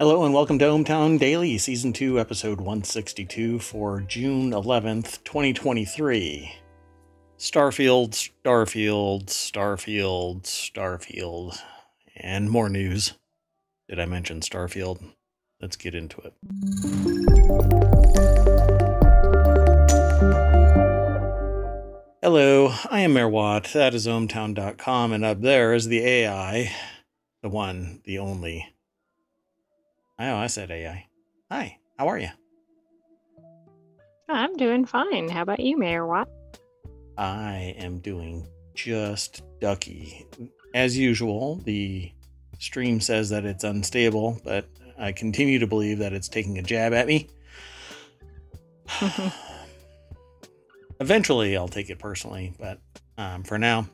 Hello and welcome to ohmTown Daily, Season 2, Episode 162 for June 11th, 2023. Starfield, Starfield, Starfield, Starfield, and more news. Did I mention Starfield? Let's get into it. Hello, I am Mayor Watt. That is ohmtown.com, and up there is the AI, the one, the only Oh, I said AI. Hi, how are you? I'm doing fine. How about you, Mayor Watt? I am doing just ducky. As usual, the stream says that it's unstable, but I continue to believe that it's taking a jab at me. Eventually, I'll take it personally, but um, for now,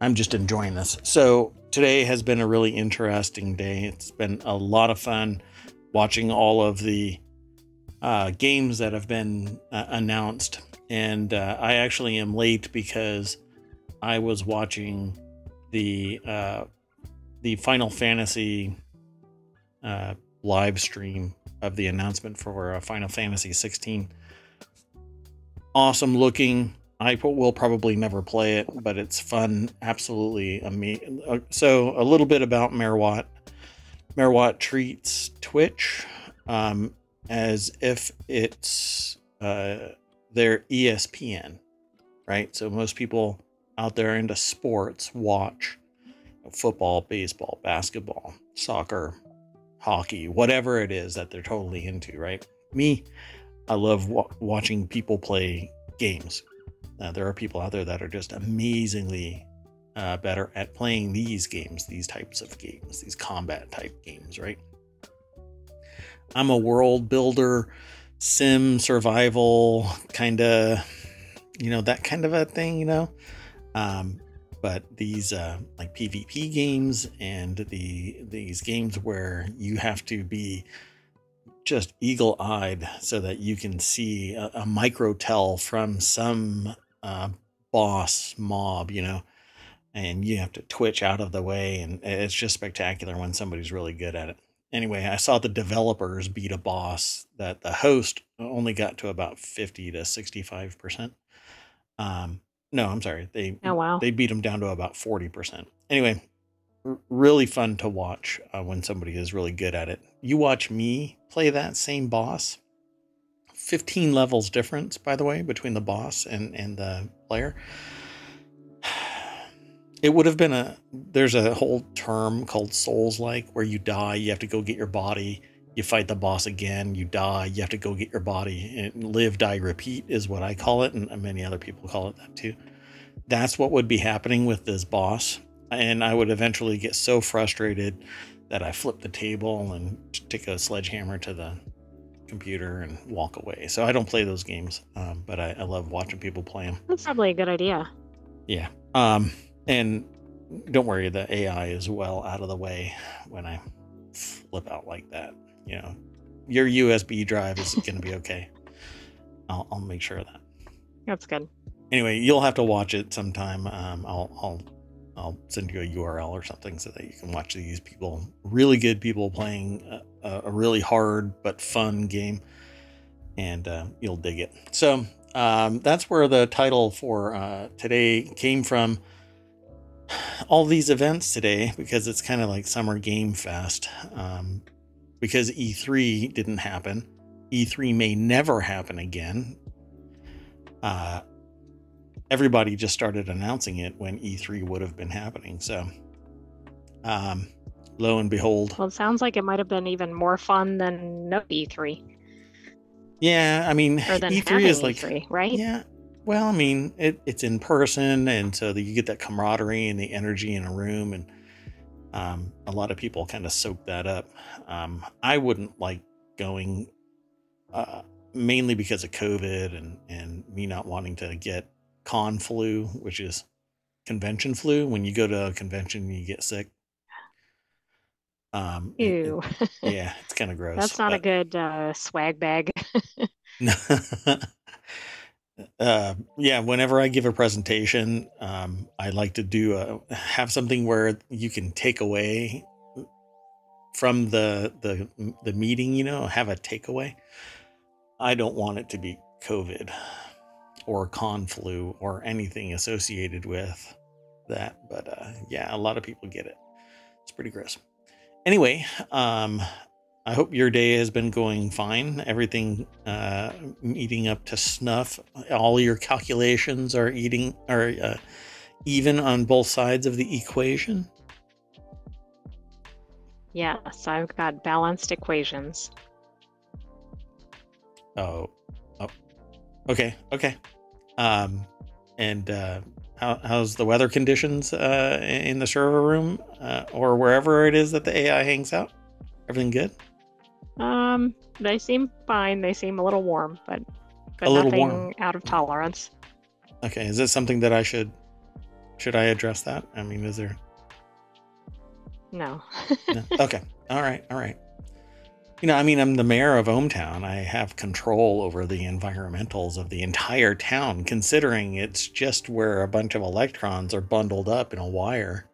I'm just enjoying this. So, today has been a really interesting day. It's been a lot of fun watching all of the uh, games that have been uh, announced. And uh, I actually am late because I was watching the uh, the Final Fantasy uh, live stream of the announcement for uh, Final Fantasy 16. Awesome looking I will probably never play it, but it's fun. Absolutely amazing. Uh, so, a little bit about Watt. Watt treats Twitch um, as if it's uh, their ESPN, right? So, most people out there into sports watch football, baseball, basketball, soccer, hockey, whatever it is that they're totally into, right? Me, I love wa- watching people play games uh, there are people out there that are just amazingly uh, better at playing these games, these types of games, these combat type games, right? I'm a world builder, sim survival kind of, you know, that kind of a thing, you know. Um, but these uh, like PvP games and the these games where you have to be just eagle eyed so that you can see a, a micro tell from some uh, boss mob, you know, and you have to twitch out of the way. And it's just spectacular when somebody's really good at it. Anyway, I saw the developers beat a boss that the host only got to about 50 to 65%. Um, no, I'm sorry. They, oh, wow. they beat them down to about 40%. Anyway, really fun to watch uh, when somebody is really good at it. You watch me play that same boss 15 levels difference, by the way, between the boss and, and the player. It would have been a. There's a whole term called Souls like where you die, you have to go get your body, you fight the boss again, you die, you have to go get your body. And live, die, repeat is what I call it, and many other people call it that too. That's what would be happening with this boss. And I would eventually get so frustrated that I flip the table and take a sledgehammer to the computer and walk away. So I don't play those games, um, but I, I, love watching people play them. That's probably a good idea. Yeah. Um, and don't worry, the AI is well out of the way when I flip out like that. You know, your USB drive is going to be okay. I'll, I'll make sure of that. That's good. Anyway, you'll have to watch it sometime. Um, I'll, I'll I'll send you a URL or something so that you can watch these people, really good people playing a, a really hard but fun game, and uh, you'll dig it. So um, that's where the title for uh, today came from. All these events today, because it's kind of like Summer Game Fest, um, because E3 didn't happen. E3 may never happen again. Uh, everybody just started announcing it when E3 would have been happening. So, um, lo and behold. Well, it sounds like it might have been even more fun than no E3. Yeah, I mean, E3 is like, E3, right? Yeah. Well, I mean, it, it's in person, and so you get that camaraderie and the energy in a room, and um, a lot of people kind of soak that up. Um, I wouldn't like going, uh, mainly because of COVID and and me not wanting to get con flu, which is convention flu. When you go to a convention, you get sick. Um, Ew. It, yeah, it's kind of gross. That's not but... a good uh, swag bag. uh, yeah, whenever I give a presentation, um, I like to do a, have something where you can take away from the the the meeting, you know, have a takeaway. I don't want it to be COVID or con flu or anything associated with that. But uh, yeah, a lot of people get it. It's pretty gross. Anyway, um, I hope your day has been going fine. Everything uh, meeting up to snuff. All your calculations are eating are uh, even on both sides of the equation. Yes, I've got balanced equations. Oh, oh, okay, okay. Um, and uh, how, how's the weather conditions uh, in the server room uh, or wherever it is that the AI hangs out? Everything good? Um, they seem fine. They seem a little warm, but but A little nothing warm. out of tolerance. Okay, is this something that I should should I address that? I mean, is there? No. No? Okay, all right, all right. You know, I mean, I'm the mayor of Ohmtown. I have control over the environmentals of the entire town, considering it's just where a bunch of electrons are bundled up in a wire.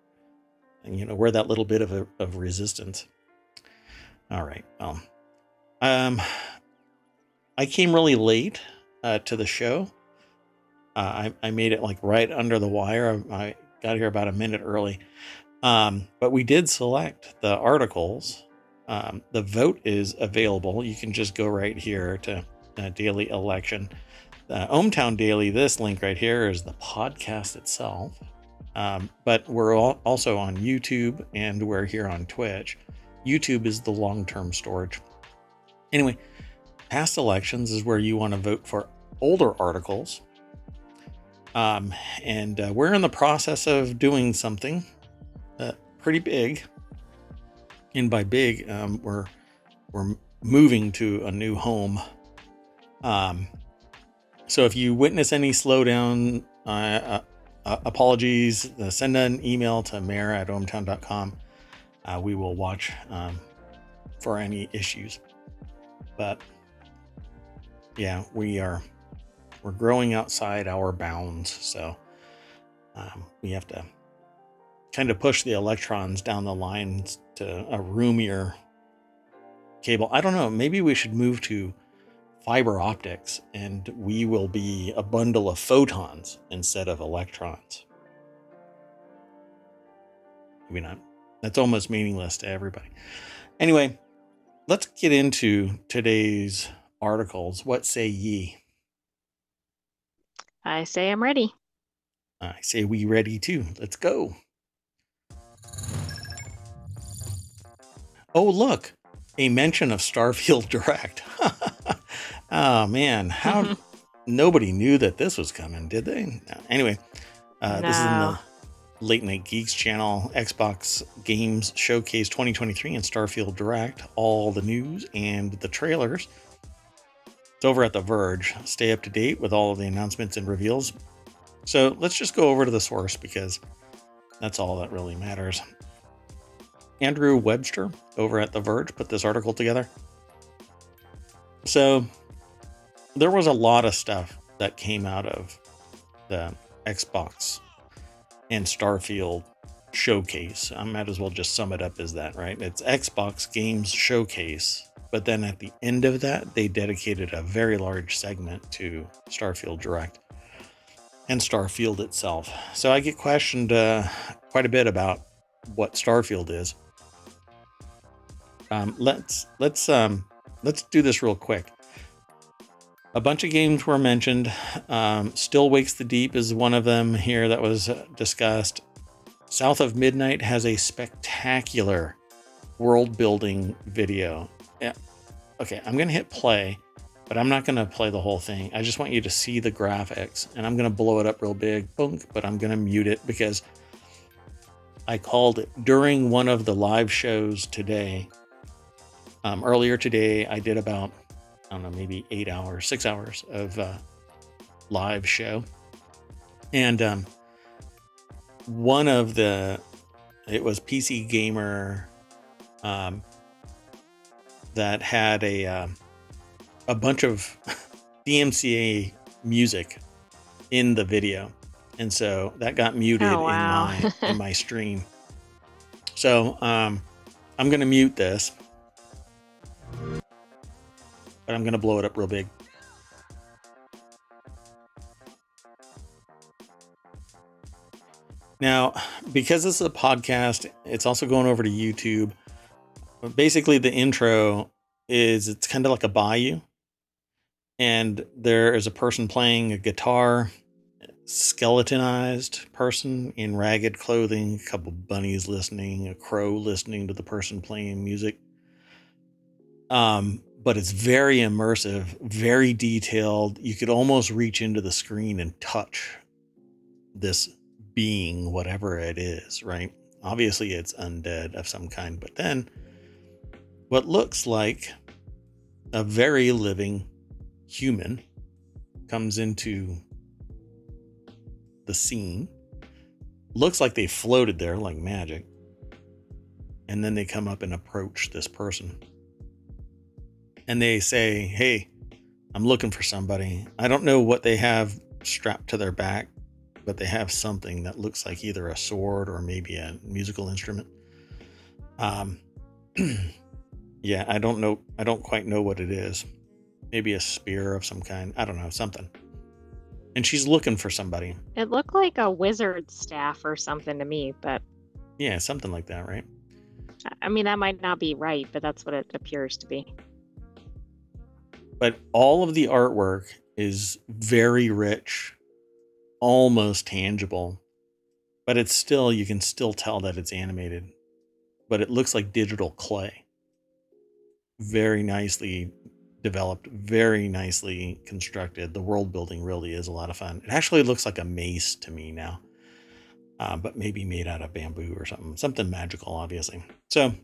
And, you know, we're that little bit of, a, of resistance. All right. Well, um, I came really late uh, to the show. Uh, I, I made it like right under the wire. I, I got here about a minute early. Um, but we did select the articles. Um, the vote is available. You can just go right here to uh, daily election. Uh, Ohmtown Daily, this link right here is the podcast itself. Um, but we're also on YouTube and we're here on Twitch. YouTube is the long term storage. Anyway, past elections is where you want to vote for older articles. Um, and uh, we're in the process of doing something uh, pretty big. And by big, um, we're we're moving to a new home. Um, so if you witness any slowdown, uh, uh, uh, apologies. Uh, send an email to mayor at ohmtown.com. Uh, we will watch um, for any issues. But yeah, we are we're growing outside our bounds, so um, we have to kind of push the electrons down the lines to a roomier cable. I don't know. Maybe we should move to fiber optics and we will be a bundle of photons instead of electrons. Maybe not. That's almost meaningless to everybody. Anyway, let's get into today's articles. What say ye? I say I'm ready. I say we ready too. Let's go. Oh, look, a mention of Starfield Direct. oh, man. How nobody knew that this was coming, did they? No. Anyway, uh, this is in the Late Night Geeks channel, Xbox Games Showcase 2023 and Starfield Direct. All the news and the trailers. It's over at The Verge. Stay up to date with all of the announcements and reveals. So let's just go over to the source because that's all that really matters. Andrew Webster over at The Verge put this article together. So there was a lot of stuff that came out of the Xbox and Starfield showcase. I might as well just sum it up as that, right? It's Xbox Games Showcase. But then at the end of that, they dedicated a very large segment to Starfield Direct and Starfield itself. So I get questioned uh, quite a bit about what Starfield is. Um, let's let's um, let's do this real quick. A bunch of games were mentioned. Um, Still Wakes the Deep is one of them here that was uh, discussed. South of Midnight has a spectacular world building video. Yeah. Okay, I'm gonna hit play, but I'm not gonna play the whole thing. I just want you to see the graphics, and I'm gonna blow it up real big, bunk, but I'm gonna mute it because I called it during one of the live shows today. Um, earlier today, I did about I don't know, maybe eight hours, six hours of uh, live show, and um, one of the it was PC Gamer um, that had a um, a bunch of DMCA music in the video, and so that got muted Oh, wow. in my in my stream. So um, I'm going to mute this, I'm going to blow it up real big. Now, because this is a podcast, it's also going over to YouTube. But basically, the intro is it's kind of like a bayou, and there is a person playing a guitar, skeletonized person in ragged clothing, a couple bunnies listening, a crow listening to the person playing music. Um, but it's very immersive, very detailed. You could almost reach into the screen and touch this being, whatever it is, right? Obviously, it's undead of some kind, but then what looks like a very living human comes into the scene. Looks like they floated there like magic. And then they come up and approach this person. And they say, Hey, I'm looking for somebody. I don't know what they have strapped to their back, but they have something that looks like either a sword or maybe a musical instrument. Um, yeah, I don't know. I don't quite know what it is. Maybe a spear of some kind. I don't know, something. And she's looking for somebody. It looked like a wizard staff or something to me, but Yeah, something like that, right? I mean, that might not be right, but that's what it appears to be. But all of the artwork is very rich, almost tangible. But it's still, you can still tell that it's animated. But it looks like digital clay. Very nicely developed, very nicely constructed. The world building really is a lot of fun. It actually looks like a mace to me now, uh, but maybe made out of bamboo or something, something magical, obviously. So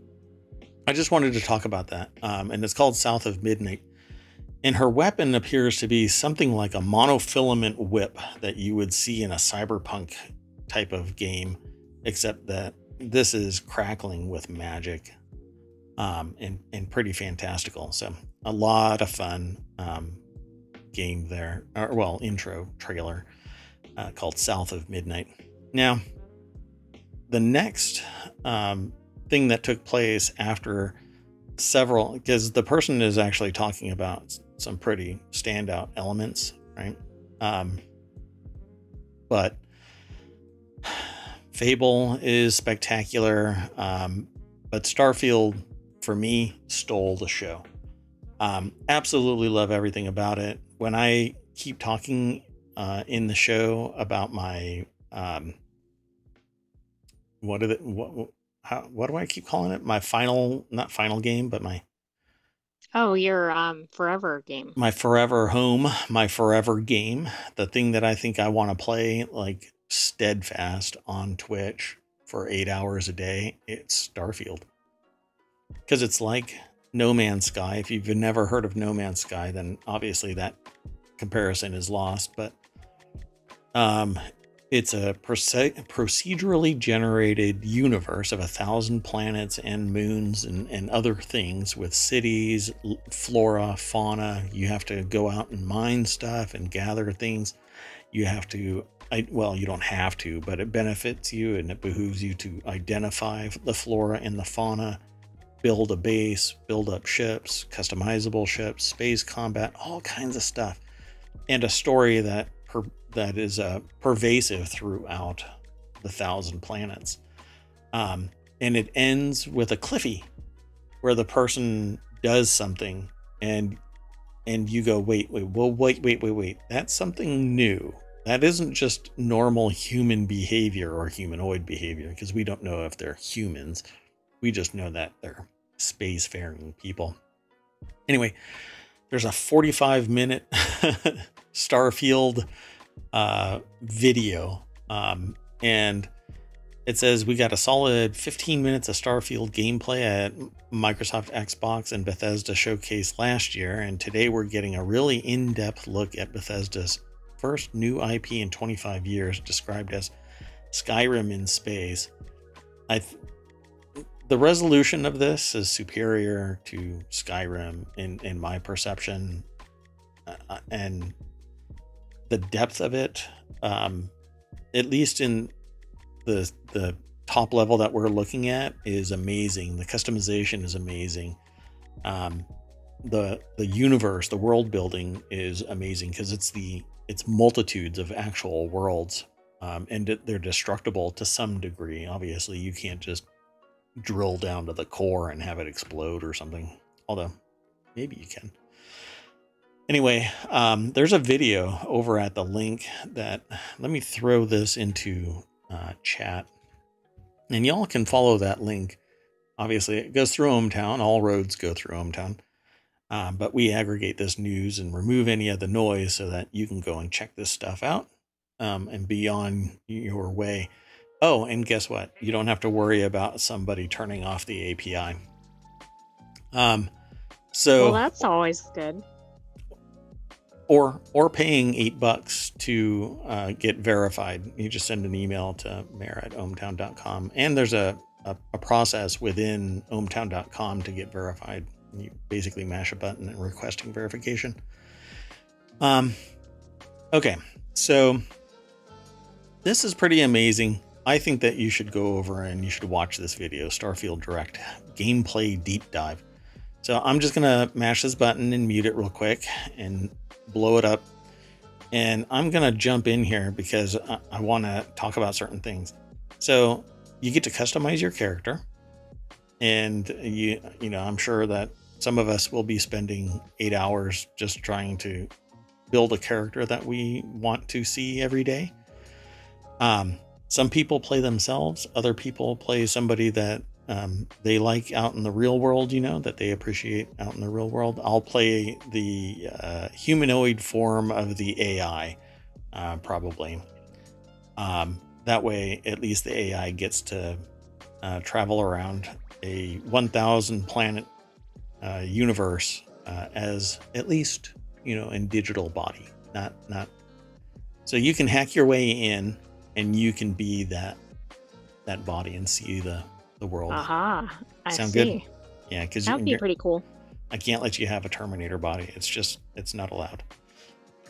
I just wanted to talk about that. Um, and it's called South of Midnight. And her weapon appears to be something like a monofilament whip that you would see in a cyberpunk type of game, except that this is crackling with magic um, and, and pretty fantastical. So a lot of fun um, game there, or well, intro trailer uh, called South of Midnight. Now, the next um, thing that took place after several, because the person is actually talking about some pretty standout elements, right? Um, but Fable is spectacular, um, but Starfield for me stole the show. Um, absolutely love everything about it. When I keep talking uh, in the show about my um, what are the what how, what do I keep calling it? My final not final game, but my Oh, your um forever game. my forever home, my forever game, the thing that I think I want to play like steadfast on Twitch for eight hours a day. It's Starfield because it's like No Man's Sky. If you've never heard of No Man's Sky, then obviously that comparison is lost. But um, it's a proce- procedurally generated universe of a thousand planets and moons and, and other things with cities, flora, fauna. You have to go out and mine stuff and gather things. You have to, well, you don't have to, but it benefits you and it behooves you to identify the flora and the fauna build a base, build up ships, customizable ships, space combat, all kinds of stuff, and a story that per, that is uh, pervasive throughout the thousand planets. Um, and it ends with a cliffy, where the person does something, and and you go, wait, wait, well, wait, wait, wait, wait. That's something new. That isn't just normal human behavior or humanoid behavior, because we don't know if they're humans. We just know that they're spacefaring people. Anyway, there's a 45 minute Starfield uh, video, um, and it says we got a solid 15 minutes of Starfield gameplay at Microsoft Xbox and Bethesda showcase last year, and today we're getting a really in depth look at Bethesda's first new IP in 25 years, described as Skyrim in space. I th- the resolution of this is superior to Skyrim in in my perception, uh, and the depth of it, um, at least in the the top level that we're looking at is amazing. The customization is amazing. Um, the the universe, the world building is amazing because it's the it's multitudes of actual worlds, um, and they're destructible to some degree. Obviously, you can't just drill down to the core and have it explode or something. Although maybe you can. Anyway, um, there's a video over at the link that let me throw this into uh, chat, and y'all can follow that link. Obviously, it goes through ohmTown. All roads go through ohmTown. Um, but we aggregate this news and remove any of the noise so that you can go and check this stuff out um, and be on your way. Oh, and guess what? You don't have to worry about somebody turning off the API. Um, so well, that's always good. Or or paying eight bucks to uh, get verified. You just send an email to mayor at ohmtown.com. And there's a, a, a process within ohmtown.com to get verified you basically mash a button and requesting verification. Um, okay, so this is pretty amazing. I think that you should go over and you should watch this video, Starfield Direct gameplay deep dive. So I'm just gonna mash this button and mute it real quick and blow it up. And I'm gonna jump in here because I, I want to talk about certain things. So you get to customize your character, and you you know I'm sure that some of us will be spending eight hours just trying to build a character that we want to see every day. Um, some people play themselves, other people play somebody that um, they like out in the real world, you know, that they appreciate out in the real world. I'll play the uh, humanoid form of the AI, uh, probably. Um, that way, at least the AI gets to uh, travel around a 1,000 planet uh, universe uh, as at least you know in digital body, not not. So you can hack your way in, and you can be that that body and see the the world. Aha! I Sound see. good? Yeah, because That'd be pretty cool. I can't let you have a Terminator body. It's just it's not allowed.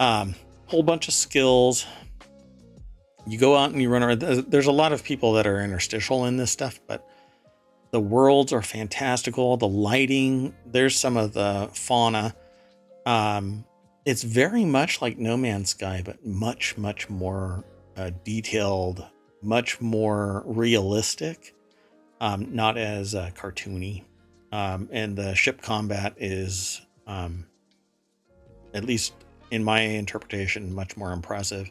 Um, whole bunch of skills. You go out and you run around. There's a lot of people that are interstitial in this stuff, but the worlds are fantastical. The lighting, there's some of the fauna. Um, it's very much like No Man's Sky, but much, much more uh, detailed, much more realistic, um, not as uh, cartoony. Um, and the ship combat is, um, at least in my interpretation, much more impressive.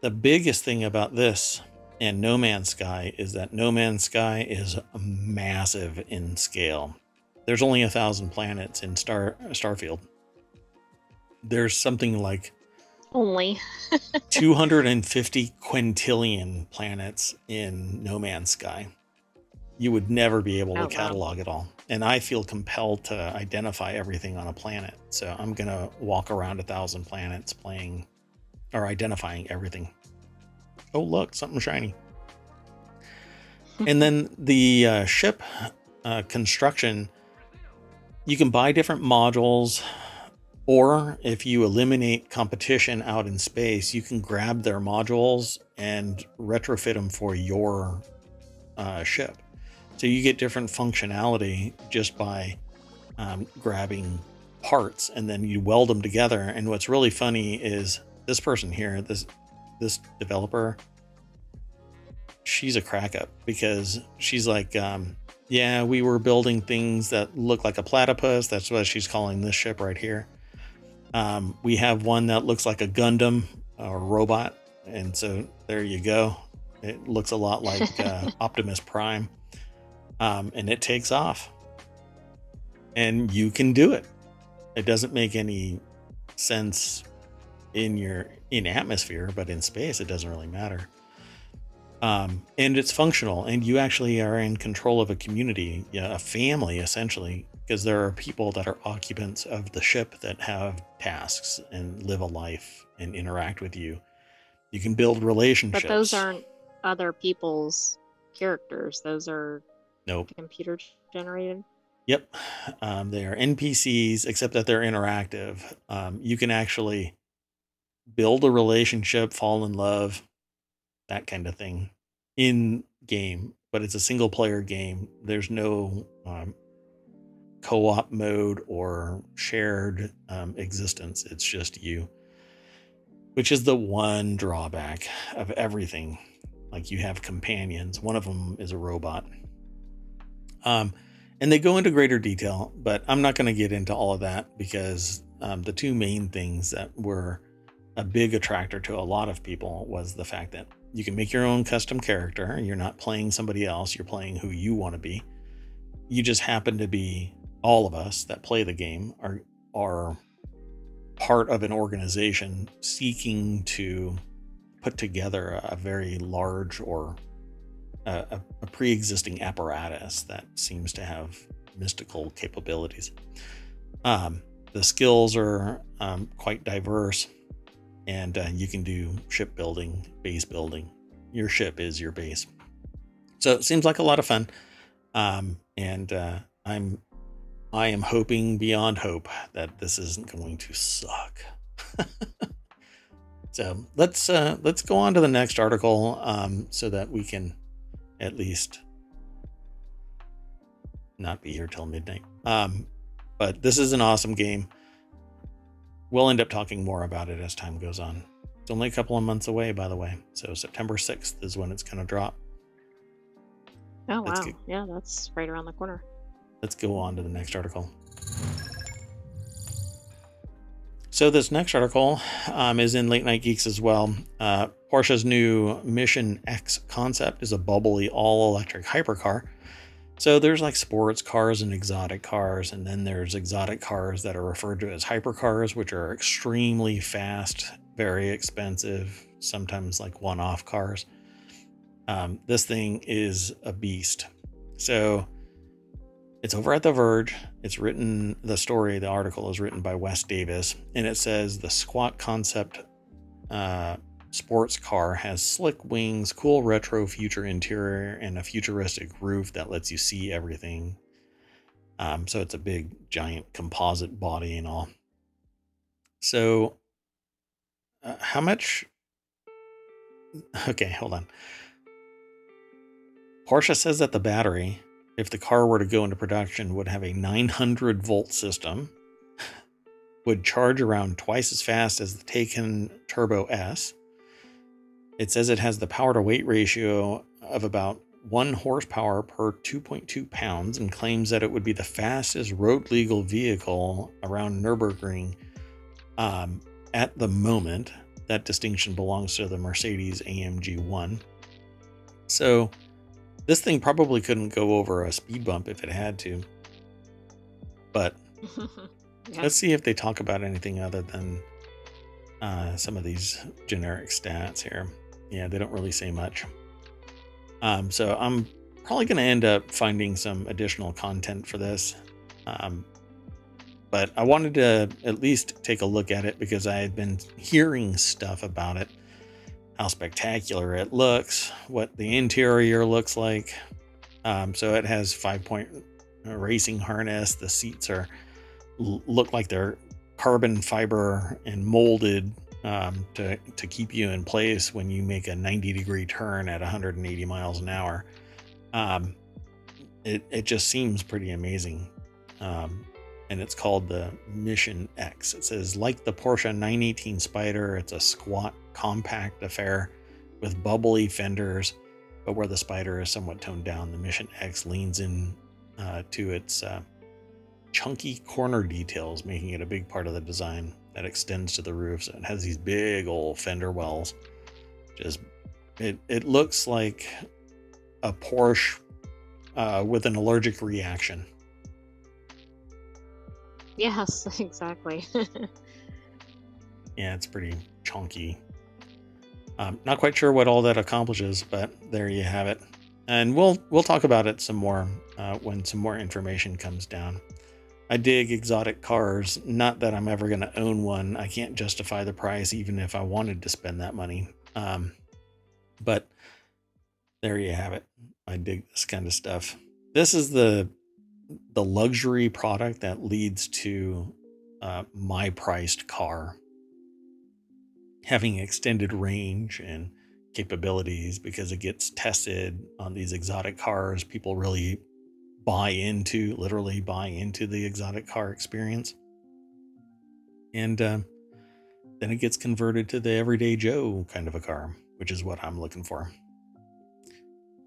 The biggest thing about this and No Man's Sky is that No Man's Sky is massive in scale. There's only a thousand planets in Star Starfield. There's something like only 250 quintillion planets in No Man's Sky. You would never be able to oh, catalog wow. it all. And I feel compelled to identify everything on a planet. So I'm going to walk around a thousand planets playing or identifying everything oh look something shiny and then the uh, ship uh, construction you can buy different modules or if you eliminate competition out in space you can grab their modules and retrofit them for your uh, ship so you get different functionality just by um, grabbing parts and then you weld them together and what's really funny is this person here this this developer, she's a crack up because she's like, um, yeah, we were building things that look like a platypus. That's what she's calling this ship right here. Um, we have one that looks like a Gundam or robot. And so there you go. It looks a lot like uh, Optimus Prime. Um, and it takes off. And you can do it. It doesn't make any sense in your in atmosphere, but in space it doesn't really matter. Um, and it's functional, and you actually are in control of a community, yeah, a family essentially, because there are people that are occupants of the ship that have tasks and live a life and interact with you. You can build relationships. But those aren't other people's characters. Those are nope computer generated. Yep, um, they are NPCs, except that they're interactive. Um, you can actually build a relationship, fall in love, that kind of thing in game, but it's a single player game. There's no um, co op mode or shared um, existence. It's just you, which is the one drawback of everything. Like you have companions, one of them is a robot. Um, and they go into greater detail, but I'm not going to get into all of that because um, the two main things that were a big attractor to a lot of people was the fact that you can make your own custom character. You're not playing somebody else, you're playing who you want to be. You just happen to be all of us that play the game are are part of an organization seeking to put together a very large or a, a pre-existing apparatus that seems to have mystical capabilities. Um, the skills are um, quite diverse, and uh, you can do ship building, base building. Your ship is your base, so it seems like a lot of fun. Um, and uh, I'm I am hoping beyond hope that this isn't going to suck. so let's uh, let's go on to the next article um, so that we can at least not be here till midnight. Um, but this is an awesome game. We'll end up talking more about it as time goes on. It's only a couple of months away, by the way. So September 6th is when it's going to drop. Oh, wow. Yeah, that's right around the corner. Let's go on to the next article. So this next article um, is in Late Night Geeks as well. Uh, Porsche's new Mission X concept is a bubbly all-electric hypercar. So there's like sports cars and exotic cars, and then there's exotic cars that are referred to as hypercars, which are extremely fast, very expensive, sometimes like one-off cars. Um, this thing is a beast. So it's over at The Verge. It's written, the story, the article is written by Wes Davis, and it says the squat concept uh, sports car has slick wings, cool retro future interior, and a futuristic roof that lets you see everything. Um, so it's a big, giant composite body and all. So, uh, how much? Okay, hold on. Porsche says that the battery if the car were to go into production, would have a 900 volt system, would charge around twice as fast as the Taycan Turbo S. It says it has the power to weight ratio of about one horsepower per 2.2 pounds and claims that it would be the fastest road legal vehicle around Nürburgring um, at the moment. That distinction belongs to the Mercedes AMG 1. So, this thing probably couldn't go over a speed bump if it had to. But yeah. let's see if they talk about anything other than uh, some of these generic stats here. Yeah, they don't really say much. Um, so I'm probably going to end up finding some additional content for this. Um, but I wanted to at least take a look at it because I had been hearing stuff about it how spectacular it looks, what the interior looks like. Um, so it has five point racing harness. The seats are look like they're carbon fiber and molded um, to to keep you in place when you make a 90 degree turn at 180 miles an hour. Um, it it just seems pretty amazing. Um, and it's called the Mission X. It says, like the Porsche 918 Spider, it's a squat, compact affair with bubbly fenders, but where the Spider is somewhat toned down, the Mission X leans in uh, to its uh, chunky corner details, making it a big part of the design that extends to the roof. So it has these big old fender wells. Just it it looks like a Porsche uh, with an allergic reaction. Yes, exactly. yeah, it's pretty chunky. Um, not quite sure what all that accomplishes, but there you have it. And we'll we'll talk about it some more uh, when some more information comes down. I dig exotic cars. Not that I'm ever going to own one. I can't justify the price, even if I wanted to spend that money. Um, but there you have it. I dig this kind of stuff. This is the the luxury product that leads to uh, my priced car having extended range and capabilities because it gets tested on these exotic cars. People really buy into, literally buy into the exotic car experience. And uh, then it gets converted to the everyday Joe kind of a car, which is what I'm looking for.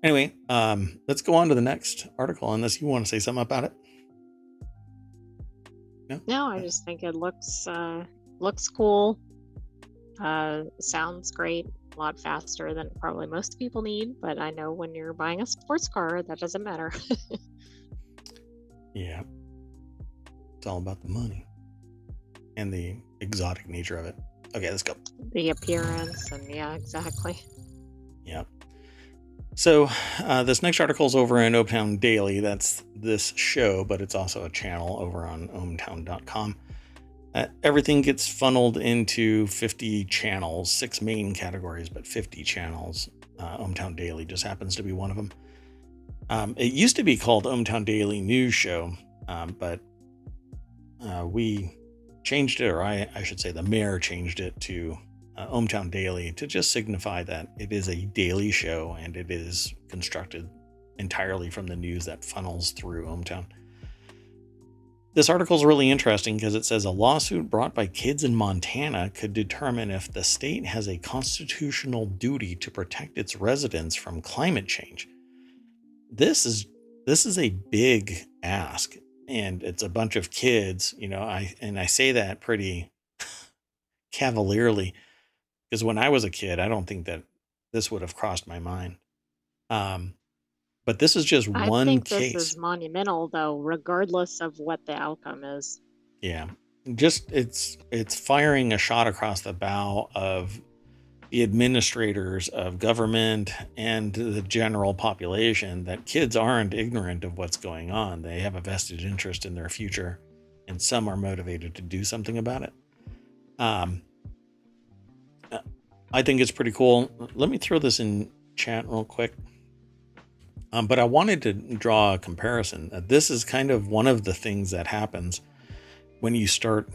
Anyway, um, let's go on to the next article unless you want to say something about it. No, no I just think it looks uh, looks cool. Uh, sounds great. A lot faster than probably most people need, but I know when you're buying a sports car, that doesn't matter. yeah, it's all about the money and the exotic nature of it. Okay, let's go. The appearance and yeah, exactly. Yeah. So uh, this next article is over in ohmTown Daily. That's this show, but it's also a channel over on ohmTown.com. Uh, everything gets funneled into 50 channels, six main categories, but 50 channels. Uh, ohmTown Daily just happens to be one of them. Um, it used to be called ohmTown Daily News Show, um, but uh, we changed it, or I, I should say the mayor changed it to uh, ohmTown Daily to just signify that it is a daily show and it is constructed entirely from the news that funnels through ohmTown. This article is really interesting because it says a lawsuit brought by kids in Montana could determine if the state has a constitutional duty to protect its residents from climate change. This is this is a big ask and it's a bunch of kids, you know, I and I say that pretty cavalierly because when I was a kid, I don't think that this would have crossed my mind. Um, but this is just I one think case. this is monumental, though, regardless of what the outcome is. Yeah, just it's it's firing a shot across the bow of the administrators of government and the general population that kids aren't ignorant of what's going on. They have a vested interest in their future, and some are motivated to do something about it. Um, I think it's pretty cool. Let me throw this in chat real quick. Um, but I wanted to draw a comparison. Uh, this is kind of one of the things that happens when you start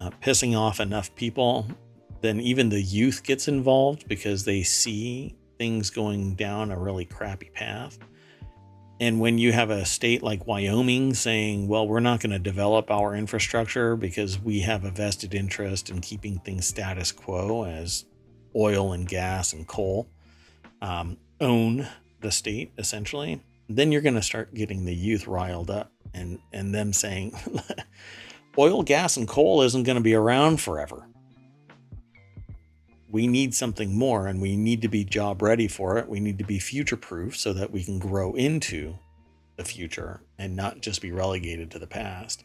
uh, pissing off enough people. Then even the youth gets involved because they see things going down a really crappy path. And when you have a state like Wyoming saying, well, we're not going to develop our infrastructure because we have a vested interest in keeping things status quo as oil and gas and coal um, own the state essentially, then you're going to start getting the youth riled up and, and them saying, oil, gas, and coal isn't going to be around forever. We need something more and we need to be job ready for it. We need to be future proof so that we can grow into the future and not just be relegated to the past.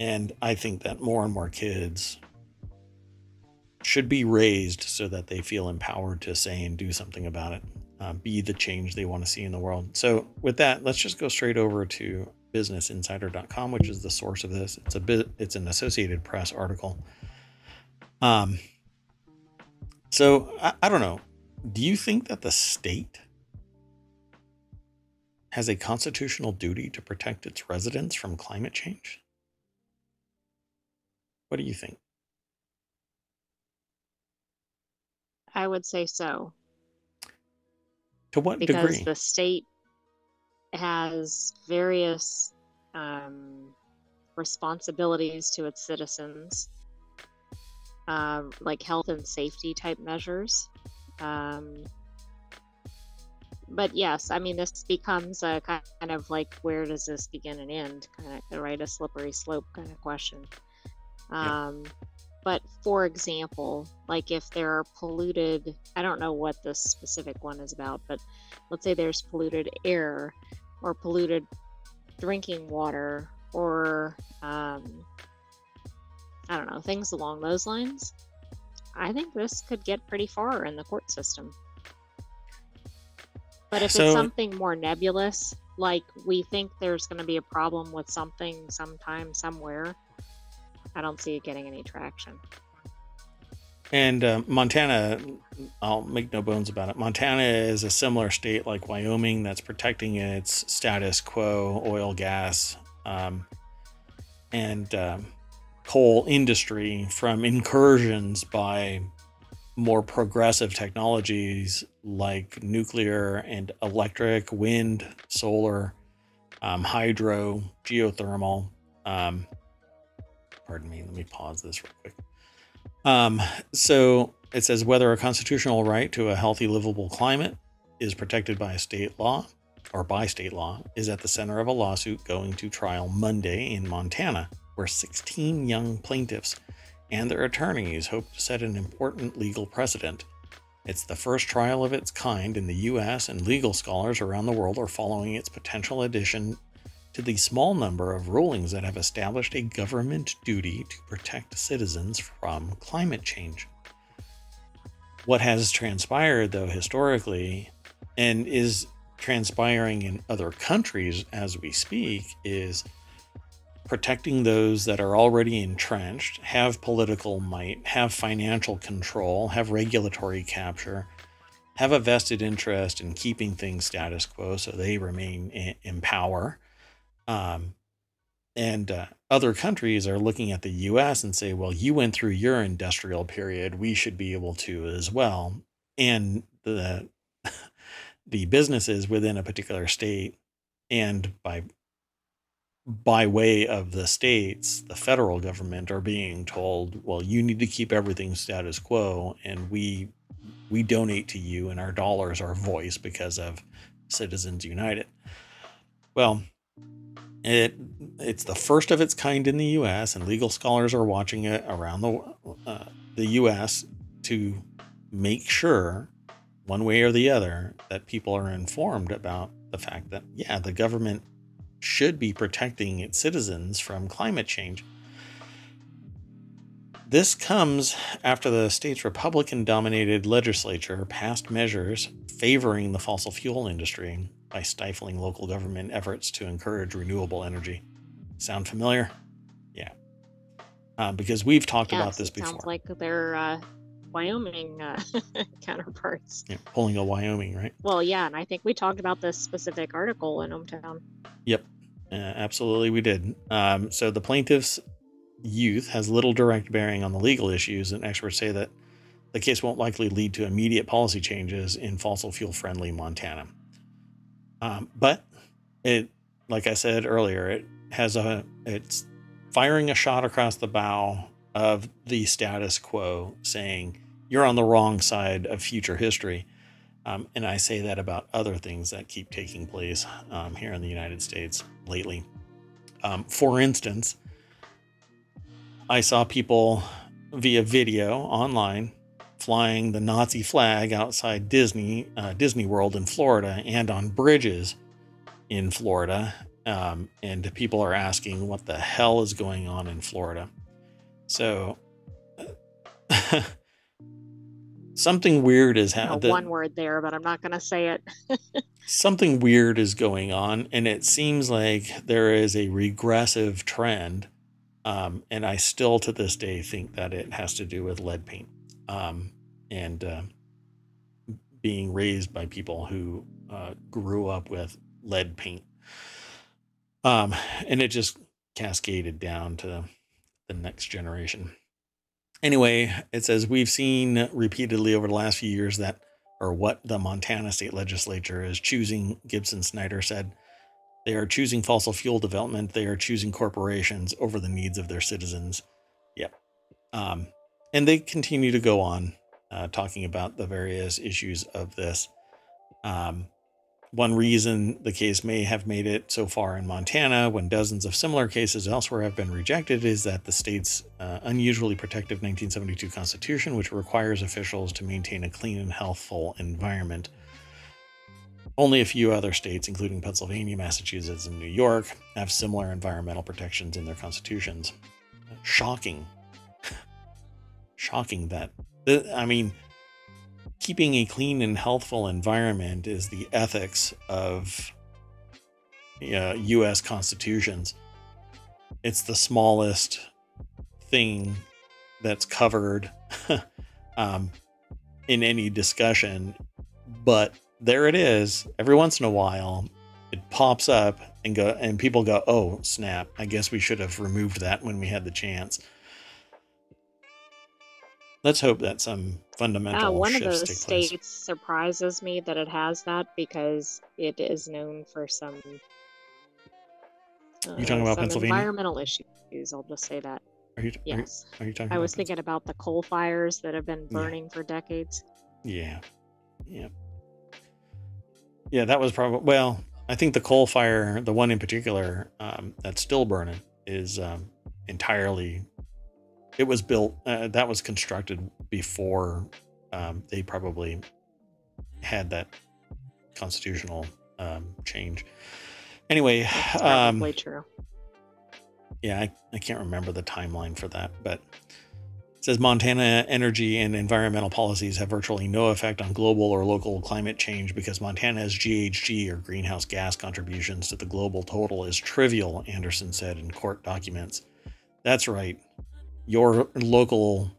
And I think that more and more kids should be raised so that they feel empowered to say and do something about it, uh, be the change they want to see in the world. So, with that, let's just go straight over to businessinsider.com, which is the source of this. It's a bit, it's an Associated Press article. Um, so I, I don't know. Do you think that the state has a constitutional duty to protect its residents from climate change? What do you think? I would say so. To what because degree? the state has various um, responsibilities to its citizens, um, like health and safety type measures. Um, but yes, I mean, this becomes a kind of like where does this begin and end? Kind of right, a slippery slope kind of question. Um, but for example, like if there are polluted, I don't know what this specific one is about, but let's say there's polluted air or polluted drinking water or um, I don't know, things along those lines. I think this could get pretty far in the court system. But if So- it's something more nebulous, like we think there's going to be a problem with something sometime, somewhere, I don't see it getting any traction. And uh, Montana, I'll make no bones about it. Montana is a similar state like Wyoming that's protecting its status quo oil, gas, um, and um, coal industry from incursions by more progressive technologies like nuclear and electric, wind, solar, um, hydro, geothermal. Um, pardon me, let me pause this real quick. Um, so it says whether a constitutional right to a healthy, livable climate is protected by a state law or by state law is at the center of a lawsuit going to trial Monday in Montana, where 16 young plaintiffs and their attorneys hope to set an important legal precedent. It's the first trial of its kind in the US, and legal scholars around the world are following its potential addition to the small number of rulings that have established a government duty to protect citizens from climate change. What has transpired, though, historically, and is transpiring in other countries as we speak, is protecting those that are already entrenched, have political might, have financial control, have regulatory capture, have a vested interest in keeping things status quo so they remain in, in power. Um, and uh, other countries are looking at the US and say, well, you went through your industrial period, we should be able to as well. And the the businesses within a particular state and by by way of the states, the federal government are being told, well, you need to keep everything status quo and we we donate to you and our dollars are voice because of Citizens United. Well, it it's the first of its kind in the U.S. and legal scholars are watching it around the uh, the U.S. to make sure, one way or the other, that people are informed about the fact that yeah, the government should be protecting its citizens from climate change. This comes after the state's Republican dominated legislature passed measures favoring the fossil fuel industry by stifling local government efforts to encourage renewable energy. Sound familiar? Yeah. Uh, because we've talked about this before. Sounds like they're uh, Wyoming uh, counterparts. Yeah, pulling a Wyoming, right? Well, yeah, and I think we talked about this specific article in ohmTown. Yep, uh, absolutely, we did. Um, so the plaintiff's youth has little direct bearing on the legal issues, and experts say that the case won't likely lead to immediate policy changes in fossil fuel friendly Montana. Um, but it, like I said earlier, it has a it's firing a shot across the bow of the status quo, saying you're on the wrong side of future history. Um, and I say that about other things that keep taking place um, here in the United States lately. Um, for instance, I saw people via video online flying the Nazi flag outside Disney uh, Disney World in Florida and on bridges in Florida. Um, and people are asking what the hell is going on in Florida. So something weird is happening. One word there, but I'm not going to say it. something weird is going on, and it seems like there is a regressive trend. Um, and I still, to this day, think that it has to do with lead paint um, and uh, being raised by people who uh, grew up with lead paint. Um, and it just cascaded down to the next generation. Anyway, it says we've seen repeatedly over the last few years that, or what the Montana state legislature is choosing, Gibson Snyder said. They are choosing fossil fuel development. They are choosing corporations over the needs of their citizens. Yep. Um, and they continue to go on uh, talking about the various issues of this. Um, one reason the case may have made it so far in Montana when dozens of similar cases elsewhere have been rejected is that the state's uh, unusually protective 1972 Constitution, which requires officials to maintain a clean and healthful environment. Only a few other states, including Pennsylvania, Massachusetts, and New York, have similar environmental protections in their constitutions. Shocking. Shocking that. I mean, keeping a clean and healthful environment is the ethics of U.S. constitutions. It's the smallest thing that's covered um, in any discussion, but there it is. Every once in a while, it pops up and go, and people go, "Oh snap! I guess we should have removed that when we had the chance." Let's hope that some fundamental Uh, one of those take place. states surprises me that it has that because it is known for some. Uh, You talking about some Pennsylvania? environmental issues. I'll just say that. Are you, are you, Yes, are you talking I about was thinking about the coal fires that have been Yeah. burning for decades. Yeah. Yeah. Yeah, that was probably well, I think the coal fire, the one in particular, um, that's still burning, is um, entirely it was built uh, that was constructed before um, they probably had that constitutional um, change. Anyway, um, probably true. yeah, I, I can't remember the timeline for that, but it says Montana energy and environmental policies have virtually no effect on global or local climate change because Montana's GHG or greenhouse gas contributions to the global total is trivial, Anderson said in court documents. That's right. Your local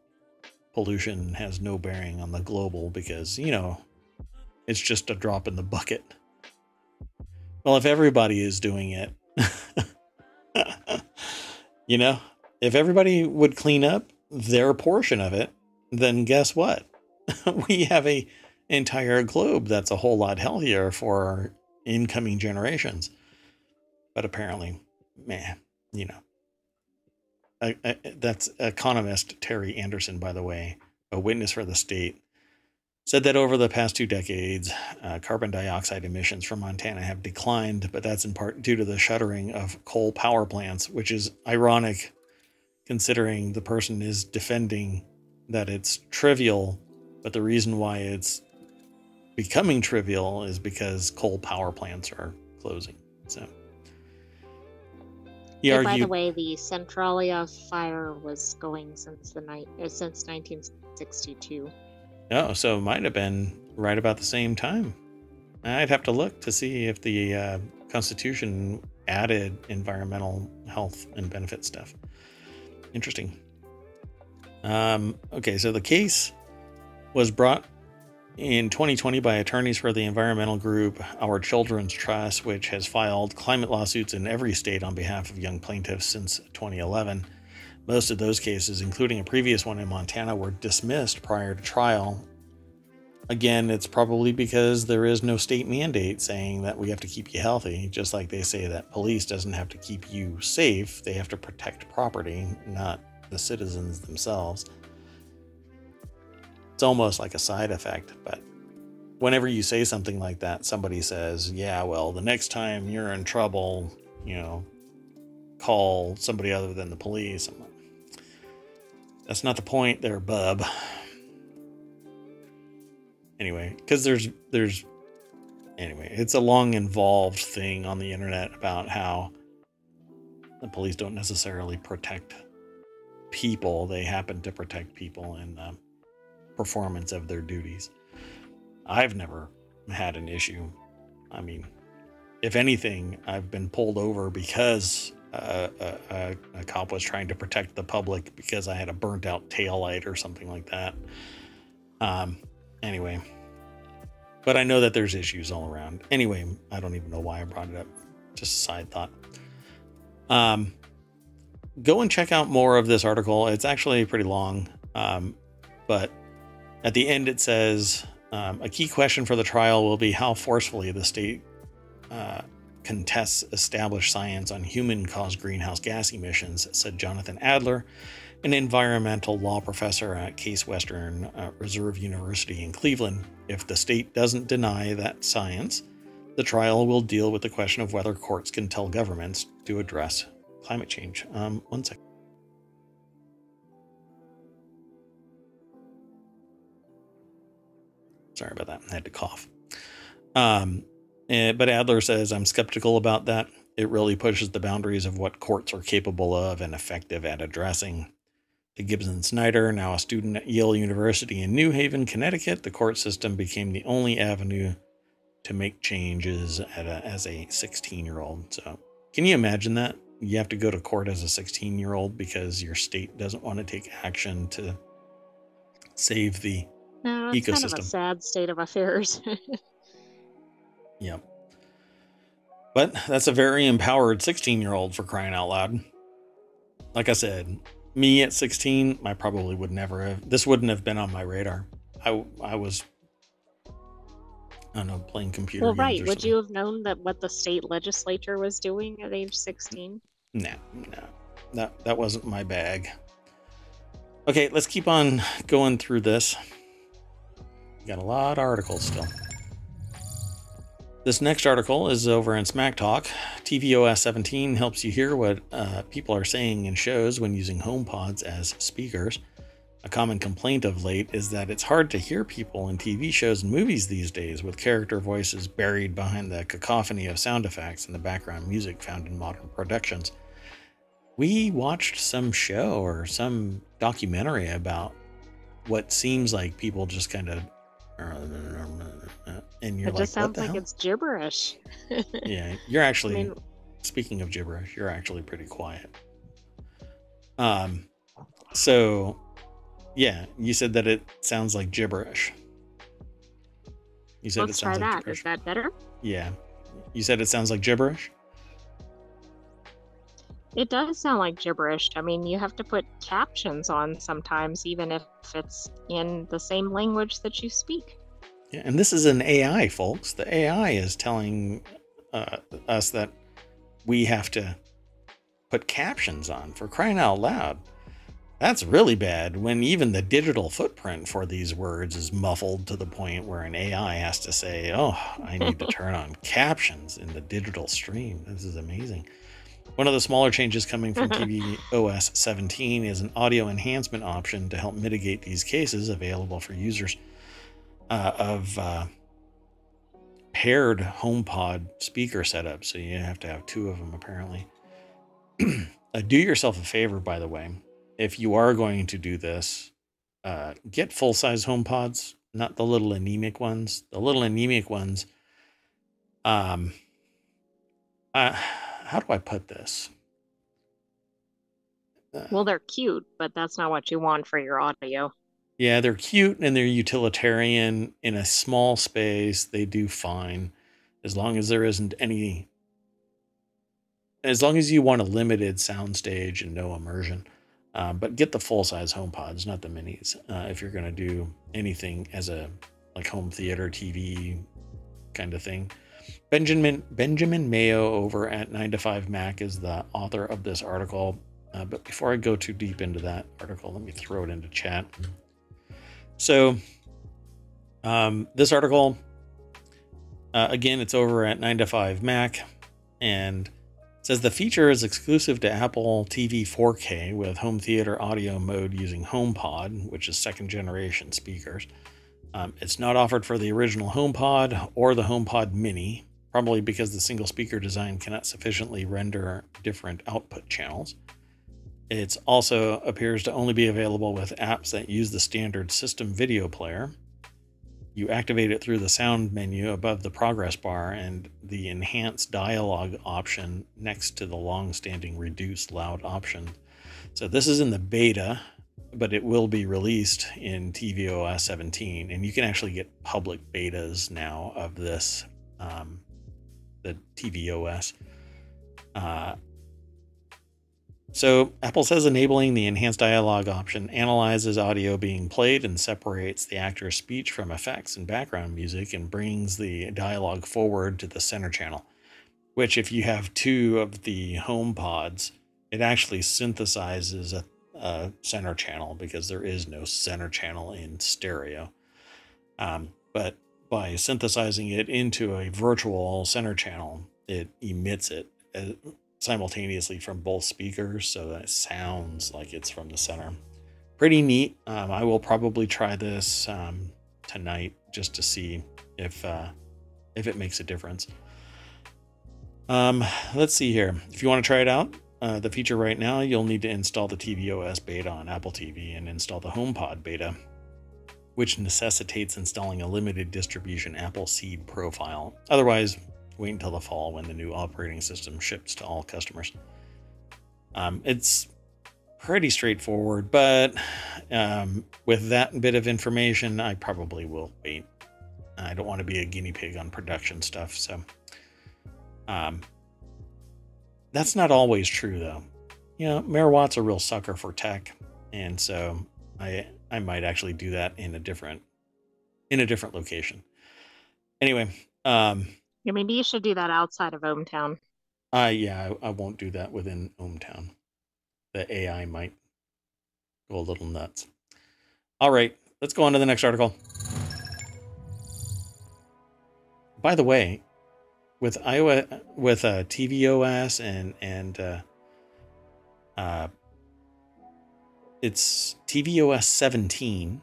pollution has no bearing on the global because, you know, it's just a drop in the bucket. Well, if everybody is doing it, you know, if everybody would clean up their portion of it, then guess what? we have a entire globe that's a whole lot healthier for incoming generations. But apparently, man, you know, That's economist Terry Anderson, by the way, a witness for the state, said that over the past two decades, uh, carbon dioxide emissions from Montana have declined, but that's in part due to the shuttering of coal power plants, which is ironic considering the person is defending that it's trivial, but the reason why it's becoming trivial is because coal power plants are closing. So he Hey, by the way, the Centralia fire was going since the night uh, since 1962. oh, so it might have been right about the same time. I'd have to look to see if the uh, Constitution added environmental health and benefit stuff. Interesting. Um, okay, so the case was brought in 2020 by attorneys for the environmental group Our Children's Trust, which has filed climate lawsuits in every state on behalf of young plaintiffs since 2011. Most of those cases, including a previous one in Montana, were dismissed prior to trial. Again, it's probably because there is no state mandate saying that we have to keep you healthy, just like they say that police doesn't have to keep you safe, they have to protect property, not the citizens themselves. It's almost like a side effect, but whenever you say something like that, somebody says, Yeah, well, the next time you're in trouble, you know, call somebody other than the police. Like, That's not the point there, bub. Anyway, because there's there's anyway, it's a long involved thing on the internet about how the police don't necessarily protect people; they happen to protect people in the um, performance of their duties. I've never had an issue. I mean, if anything, I've been pulled over because uh, a, a, cop was trying to protect the public because I had a burnt out tail light or something like that. Um, anyway, but I know that there's issues all around. Anyway, I don't even know why I brought it up. Just a side thought. Um, go and check out more of this article. It's actually pretty long, um, but at the end it says um, a key question for the trial will be how forcefully the state uh, contests established science on human caused greenhouse gas emissions, said Jonathan Adler, an environmental law professor at Case Western uh, Reserve University in Cleveland. If the state doesn't deny that science, the trial will deal with the question of whether courts can tell governments to address climate change. Um, one second. Sorry about that. I had to cough. Um, eh, but Adler says, I'm skeptical about that. It really pushes the boundaries of what courts are capable of and effective at addressing. To Gibson Snyder, now a student at Yale University in New Haven, Connecticut, the court system became the only avenue to make changes a, as a 16 year old. So, can you imagine that? You have to go to court as a 16 year old because your state doesn't want to take action to save the No, it's kind of a sad state of affairs. Yep. But that's a very empowered 16 year old for crying out loud. Like I said, me at 16, I probably would never have. This wouldn't have been on my radar. I I was. I don't know, playing computer. Well, games right. Would something. you have known that what the state legislature was doing at age 16? No, no, that that wasn't my bag. Okay, let's keep on going through this. Got a lot of articles still. This next article is over in Smack Talk. tvOS 17 helps you hear what uh, people are saying in shows when using HomePods as speakers. A common complaint of late is that it's hard to hear people in TV shows and movies these days with character voices buried behind the cacophony of sound effects and the background music found in modern productions. We watched some show or some documentary about what seems like people just kind of and you're it like, just sounds like hell? it's gibberish. Yeah, you're I actually mean, speaking of gibberish, you're actually pretty quiet. Um, so yeah, you said that it sounds like gibberish. You said let's it try sounds like that. gibberish. Is that better? Yeah, you said it sounds like gibberish. It does sound like gibberish. I mean, you have to put captions on sometimes, even if it's in the same language that you speak. Yeah, and this is an AI, folks. The AI is telling uh, us that we have to put captions on for crying out loud. That's really bad when even the digital footprint for these words is muffled to the point where an AI has to say, Oh, I need to turn on captions in the digital stream. This is amazing. One of the smaller changes coming from TV OS 17 is an audio enhancement option to help mitigate these cases available for users uh, of uh, paired HomePod speaker setups. So you have to have two of them apparently. uh, do yourself a favor, by the way, if you are going to do this, uh, get full size HomePods, not the little anemic ones. The little anemic ones. Um, uh, how do I put this? Uh, Well, they're cute, but that's not what you want for your audio. Yeah, they're cute and they're utilitarian in a small space. They do fine as long as there isn't any. As long as you want a limited soundstage and no immersion. Uh, but get the full size home pods, not the minis, uh, if you're going to do anything as a like home theater TV kind of thing. Benjamin Benjamin Mayo over at 9 to 5 Mac is the author of this article. Uh, but before I go too deep into that article, let me throw it into chat. So, um, this article, uh, again, it's over at 9 to 5 Mac and says the feature is exclusive to Apple TV 4K with home theater audio mode using HomePod, which is second generation speakers. Um, it's not offered for the original HomePod or the HomePod Mini, probably because the single speaker design cannot sufficiently render different output channels. It also appears to only be available with apps that use the standard system video player. You activate it through the sound menu above the progress bar and the enhanced dialogue option next to the long standing reduce loud option. So, this is in the beta, but it will be released in tvOS 17. And you can actually get public betas now of this, um, the tvOS. Uh, so Apple says enabling the enhanced dialogue option analyzes audio being played and separates the actor's speech from effects and background music and brings the dialogue forward to the center channel. Which, if you have two of the home pods, it actually synthesizes a, a center channel because there is no center channel in stereo. Um, but by synthesizing it into a virtual center channel, it emits it simultaneously from both speakers so that it sounds like it's from the center. Pretty neat. Um, I will probably try this um, tonight just to see if uh, if it makes a difference. Um, let's see here. If you want to try it out, uh, the feature right now, you'll need to install the tvOS beta on Apple TV and install the HomePod beta, which necessitates installing a limited distribution Apple Seed profile. Otherwise, wait until the fall when the new operating system ships to all customers. Um, it's pretty straightforward, but um, with that bit of information, I probably will wait. I don't want to be a guinea pig on production stuff, so um, that's not always true though. you know, Merawatt's a real sucker for tech, and so I I might actually do that in a different in a different location. Anyway, um, Yeah, maybe you should do that outside of ohmTown. I yeah, I, I won't do that within ohmTown. The AI might go a little nuts. All right, let's go on to the next article. By the way, with Iowa with uh, tvOS and and uh, uh, it's tvOS 17,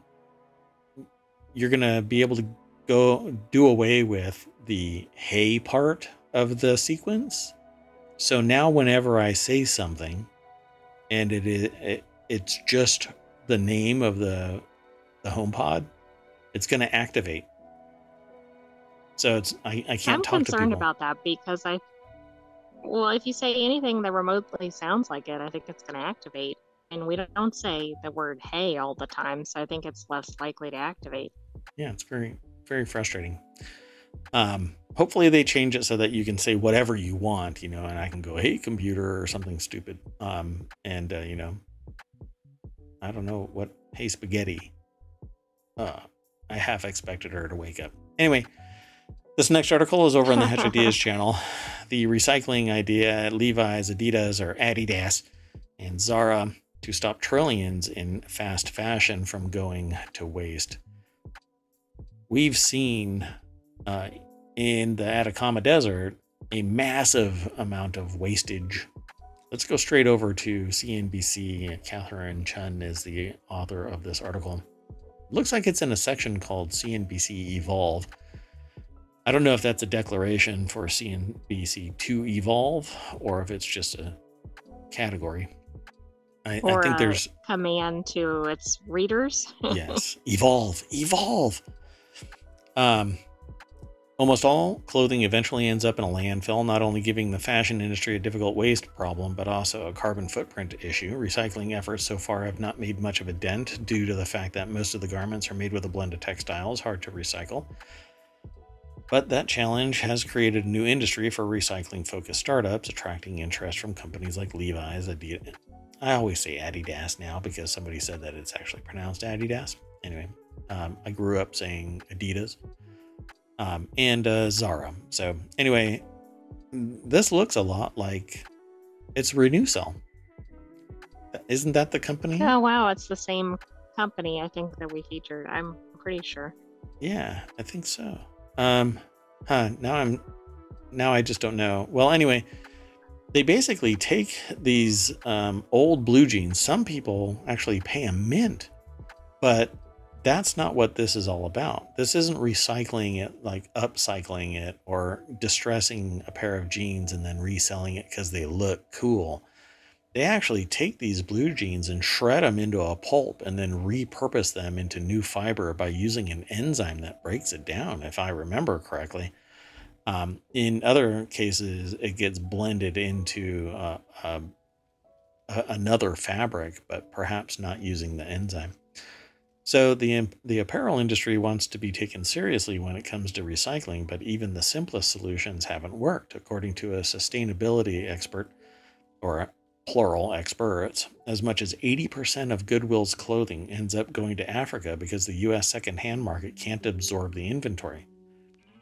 you're gonna be able to go do away with the hey part of the sequence. So now, whenever I say something, and it is it, it's just the name of the the HomePod, it's going to activate. So it's I, I can't I'm talk to concerned people. about that because I, well, if you say anything that remotely sounds like it, I think it's going to activate. And we don't say the word "hey" all the time, so I think it's less likely to activate. yeah, it's very very frustrating. Um, hopefully they change it so that you can say whatever you want, you know, and I can go, "Hey, computer" or something stupid. Um, and uh, you know, I don't know what. Hey, spaghetti. Uh, I half expected her to wake up. Anyway, this next article is over on the Hatch Ideas channel. The recycling idea at Levi's, Adidas, or Adidas, and Zara to stop trillions in fast fashion from going to waste. We've seen uh, in the Atacama Desert a massive amount of wastage. Let's go straight over to CNBC. Catherine Chun is the author of this article. Looks like it's in a section called CNBC Evolve. I don't know if that's a declaration for CNBC to evolve or if it's just a category. I, I think a there's command to its readers. yes. Evolve. Evolve. Um almost all clothing eventually ends up in a landfill not only giving the fashion industry a difficult waste problem but also a carbon footprint issue. Recycling efforts so far have not made much of a dent due to the fact that most of the garments are made with a blend of textiles hard to recycle. But that challenge has created a new industry for recycling focused startups attracting interest from companies like levi's adidas I always say Adidas now because somebody said that it's actually pronounced Adidas. Anyway, um, I grew up saying Adidas um, and uh, Zara. So anyway, this looks a lot like it's Renewcell. Isn't that the company? oh wow, it's the same company I think that we featured. I'm pretty sure. Yeah, I think so. Um, huh? Now I'm, now I just don't know. Well, anyway, they basically take these um, old blue jeans. Some people actually pay a mint, but that's not what this is all about. This isn't recycling it, like upcycling it, or distressing a pair of jeans and then reselling it because they look cool. They actually take these blue jeans and shred them into a pulp and then repurpose them into new fiber by using an enzyme that breaks it down, if I remember correctly. Um, in other cases, it gets blended into uh, um, another fabric, but perhaps not using the enzyme. So the the apparel industry wants to be taken seriously when it comes to recycling, but even the simplest solutions haven't worked, according to a sustainability expert, or plural experts. As much as 80% of Goodwill's clothing ends up going to Africa because the U.S. secondhand market can't absorb the inventory.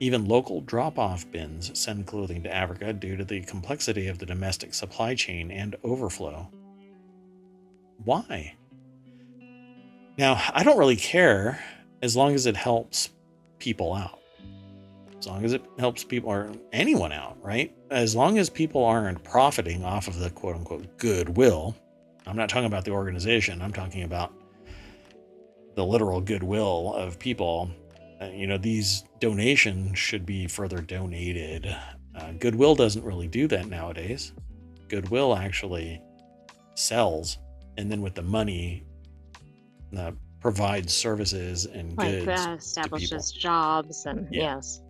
Even local drop off bins send clothing to Africa due to the complexity of the domestic supply chain and overflow. Why? Now, I don't really care as long as it helps people out. As long as it helps people or anyone out, right? As long as people aren't profiting off of the quote unquote goodwill. I'm not talking about the organization, I'm talking about the literal goodwill of people uh, you know these donations should be further donated uh, goodwill doesn't really do that nowadays goodwill actually sells and then with the money uh, provides services and Like goods uh, establishes jobs and Yeah. yes.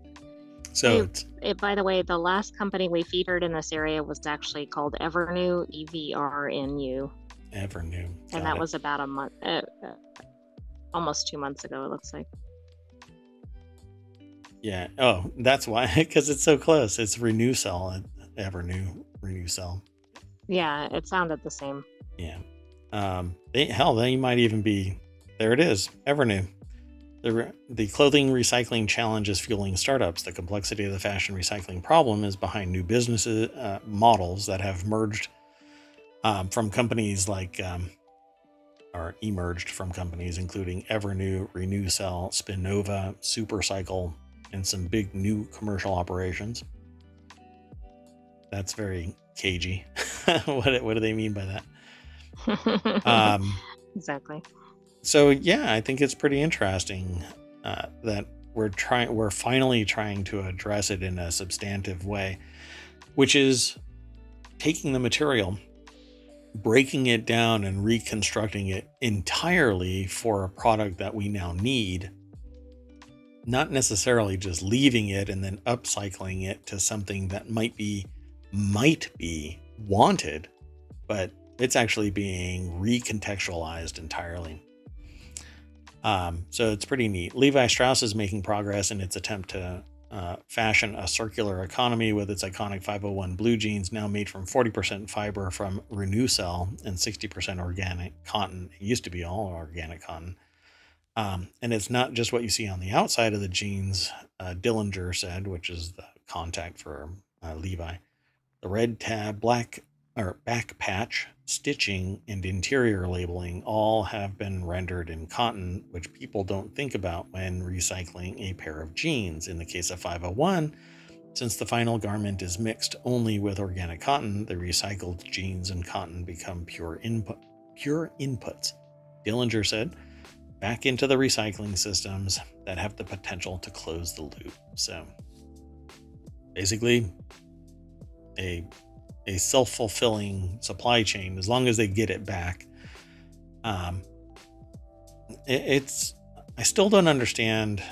so it's It, by the way, the last company we featured in this area was actually called Evrnu, E V R N U, ever new and that was about a month, uh, uh, almost two months ago. It looks like. Yeah oh that's why because it's so close it's renew cell ever new renew cell Yeah, it sounded the same. Yeah. Um, they, hell, they might even be. There it is, Evrnu. The, the clothing recycling challenge is fueling startups. The complexity of the fashion recycling problem is behind new business uh, models that have merged um, from companies like, um, or emerged from companies including Evrnu, Renewcell, Spinnova, Supercycle, and some big new commercial operations. That's very cagey. what, what do they mean by that? Um, exactly. So yeah, I think it's pretty interesting uh, that we're trying, we're finally trying to address it in a substantive way, which is taking the material, breaking it down, and reconstructing it entirely for a product that we now need. Not necessarily just leaving it and then upcycling it to something that might be might be wanted, but it's actually being recontextualized entirely. Um, so it's pretty neat. Levi Strauss is making progress in its attempt to uh, fashion a circular economy with its iconic 501 blue jeans now made from 40% fiber from Renewcell and 60% organic cotton. It used to be all organic cotton. Um, and it's not just what you see on the outside of the jeans, uh, Dillinger said, which is the contact for uh, Levi. The red tab, black or back patch, stitching, and interior labeling all have been rendered in cotton, which people don't think about when recycling a pair of jeans. In the case of 501, since the final garment is mixed only with organic cotton, the recycled jeans and cotton become pure input pure inputs. Dillinger said, back into the recycling systems that have the potential to close the loop. So basically a a self-fulfilling supply chain as long as they get it back um it, it's i still don't understand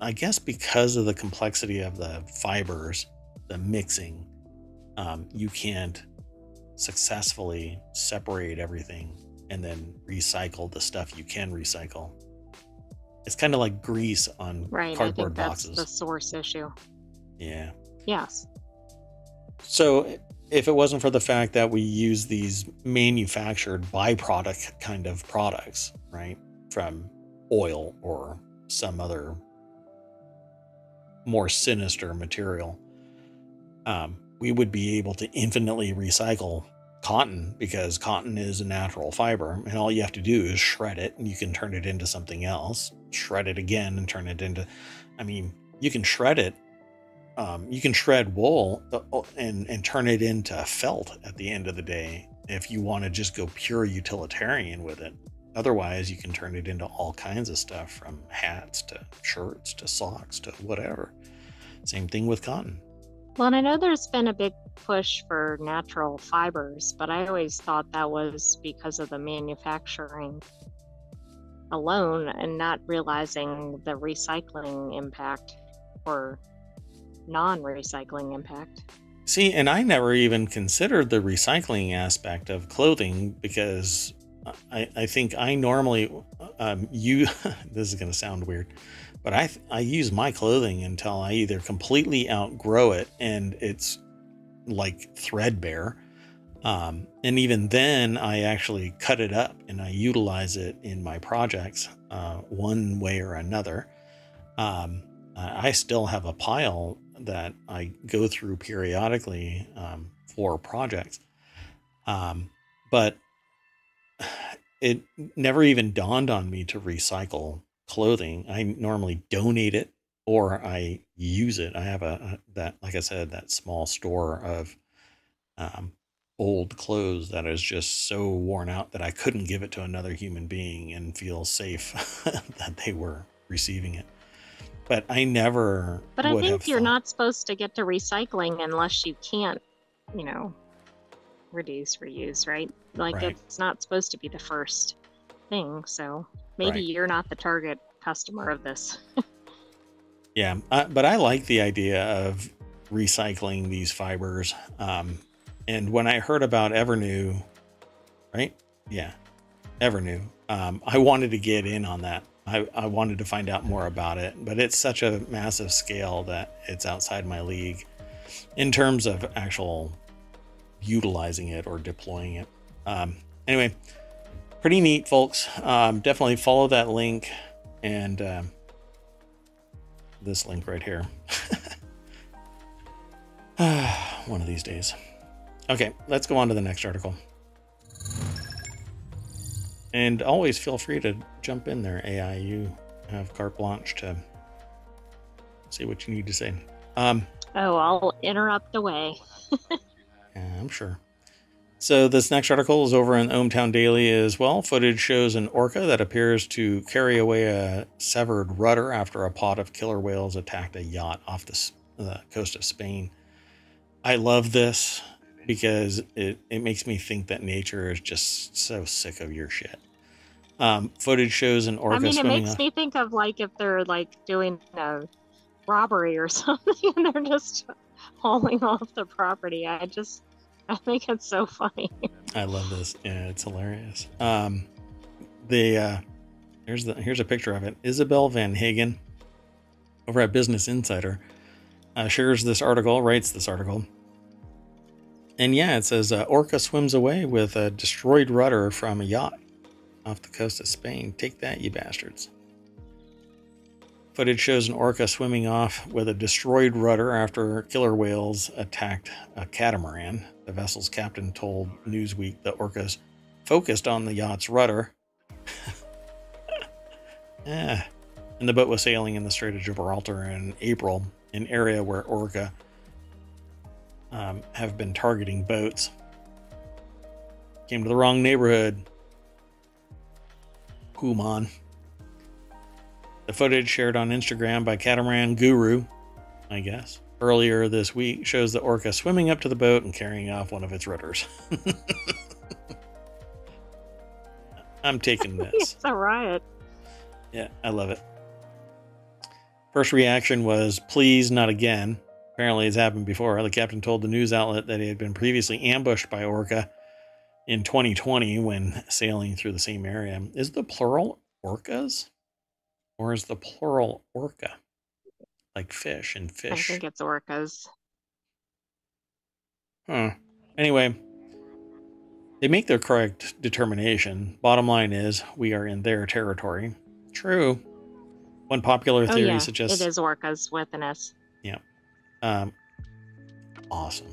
i guess because of the complexity of the fibers the mixing um, you can't successfully separate everything and then recycle the stuff you can recycle. It's kind of like grease on right cardboard I think that's boxes. the source issue. Yeah. Yes. So if it wasn't for the fact that we use these manufactured byproduct kind of products, right, from oil or some other more sinister material, um, we would be able to infinitely recycle cotton because cotton is a natural fiber and all you have to do is shred it and you can turn it into something else shred it again and turn it into i mean you can shred it um, you can shred wool uh, oh, and and turn it into felt at the end of the day if you want to just go pure utilitarian with it. Otherwise, you can turn it into all kinds of stuff from hats to shirts to socks to whatever. Same thing with cotton. Well, and I know there's been a big push for natural fibers, but I always thought that was because of the manufacturing alone and not realizing the recycling impact or non recycling impact. See, and I never even considered the recycling aspect of clothing because I, I think I normally um, you this is going to sound weird, but I I use my clothing until I either completely outgrow it and it's like threadbare, um, and even then I actually cut it up and I utilize it in my projects uh, one way or another. Um, I still have a pile that I go through periodically um, for projects. Um, but it never even dawned on me to recycle clothing. I normally donate it or I use it. I have a that, like I said, that small store of um, old clothes that is just so worn out that I couldn't give it to another human being and feel safe that they were receiving it but I never. But I think you're thought. not supposed to get to recycling unless you can't, you know, reduce, reuse, right? Like right. it's not supposed to be the first thing. So maybe right. you're not the target customer of this. yeah, uh, but I like the idea of recycling these fibers. Um, and when I heard about Evrnu, right? Yeah, Evrnu. Um, I wanted to get in on that I, I wanted to find out more about it, but it's such a massive scale that it's outside my league in terms of actual utilizing it or deploying it. Um, anyway, pretty neat, folks. Um, definitely follow that link and um, this link right here. One of these days. Okay, let's go on to the next article. And always feel free to jump in there, AI. You have carte blanche to say what you need to say. Um, oh, I'll interrupt away. yeah, I'm sure. So this next article is over in ohmTown Daily as well. Footage shows an orca that appears to carry away a severed rudder after a pod of killer whales attacked a yacht off the, the coast of Spain. I love this because it, it makes me think that nature is just so sick of your shit. Um, footage shows an orca. I mean, it makes me think of like if they're like doing a robbery or something and they're just hauling off the property. I just, I think it's so funny. I love this. Yeah, it's hilarious. Um, the uh, here's the here's a picture of it. Isabel Van Hagen over at Business Insider uh, shares this article, writes this article. And yeah, it says uh, Orca swims away with a destroyed rudder from a yacht off the coast of Spain. Take that, you bastards. Footage shows an orca swimming off with a destroyed rudder after killer whales attacked a catamaran. The vessel's captain told Newsweek the orcas focused on the yacht's rudder. yeah. And the boat was sailing in the Strait of Gibraltar in April, an area where orca um, have been targeting boats. Came to the wrong neighborhood. Human. The footage shared on Instagram by Catamaran Guru, I guess, earlier this week shows the orca swimming up to the boat and carrying off one of its rudders. I'm taking this. it's a riot. Yeah, I love it. First reaction was, please, not again. Apparently, it's happened before. The captain told the news outlet that he had been previously ambushed by orca in 2020 when sailing through the same area. Is the plural orcas? Or is the plural orca? Like fish and fish? I think it's orcas. Huh. Anyway, they make their correct determination. Bottom line is, we are in their territory. True. One popular theory oh, yeah. suggests it is orcas with an S. Yeah. Um, awesome.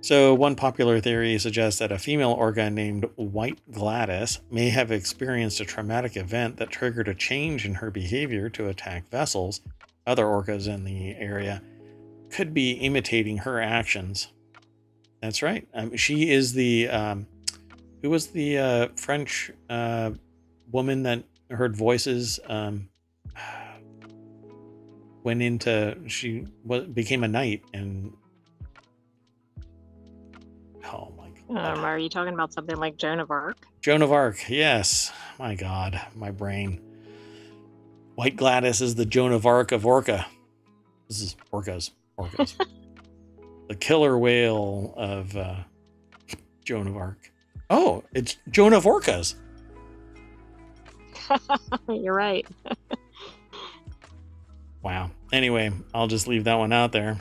So, one popular theory suggests that a female orca named White Gladys may have experienced a traumatic event that triggered a change in her behavior to attack vessels. Other orcas in the area could be imitating her actions. That's right. Um, she is the. Um, who was the uh, French uh, woman that heard voices? Um, went into she became a knight and oh my god um, are you talking about something like joan of arc joan of arc yes my god my brain white gladys is the joan of arc of orca this is orcas orcas the killer whale of uh, joan of arc oh it's joan of orcas you're right Wow. Anyway, I'll just leave that one out there.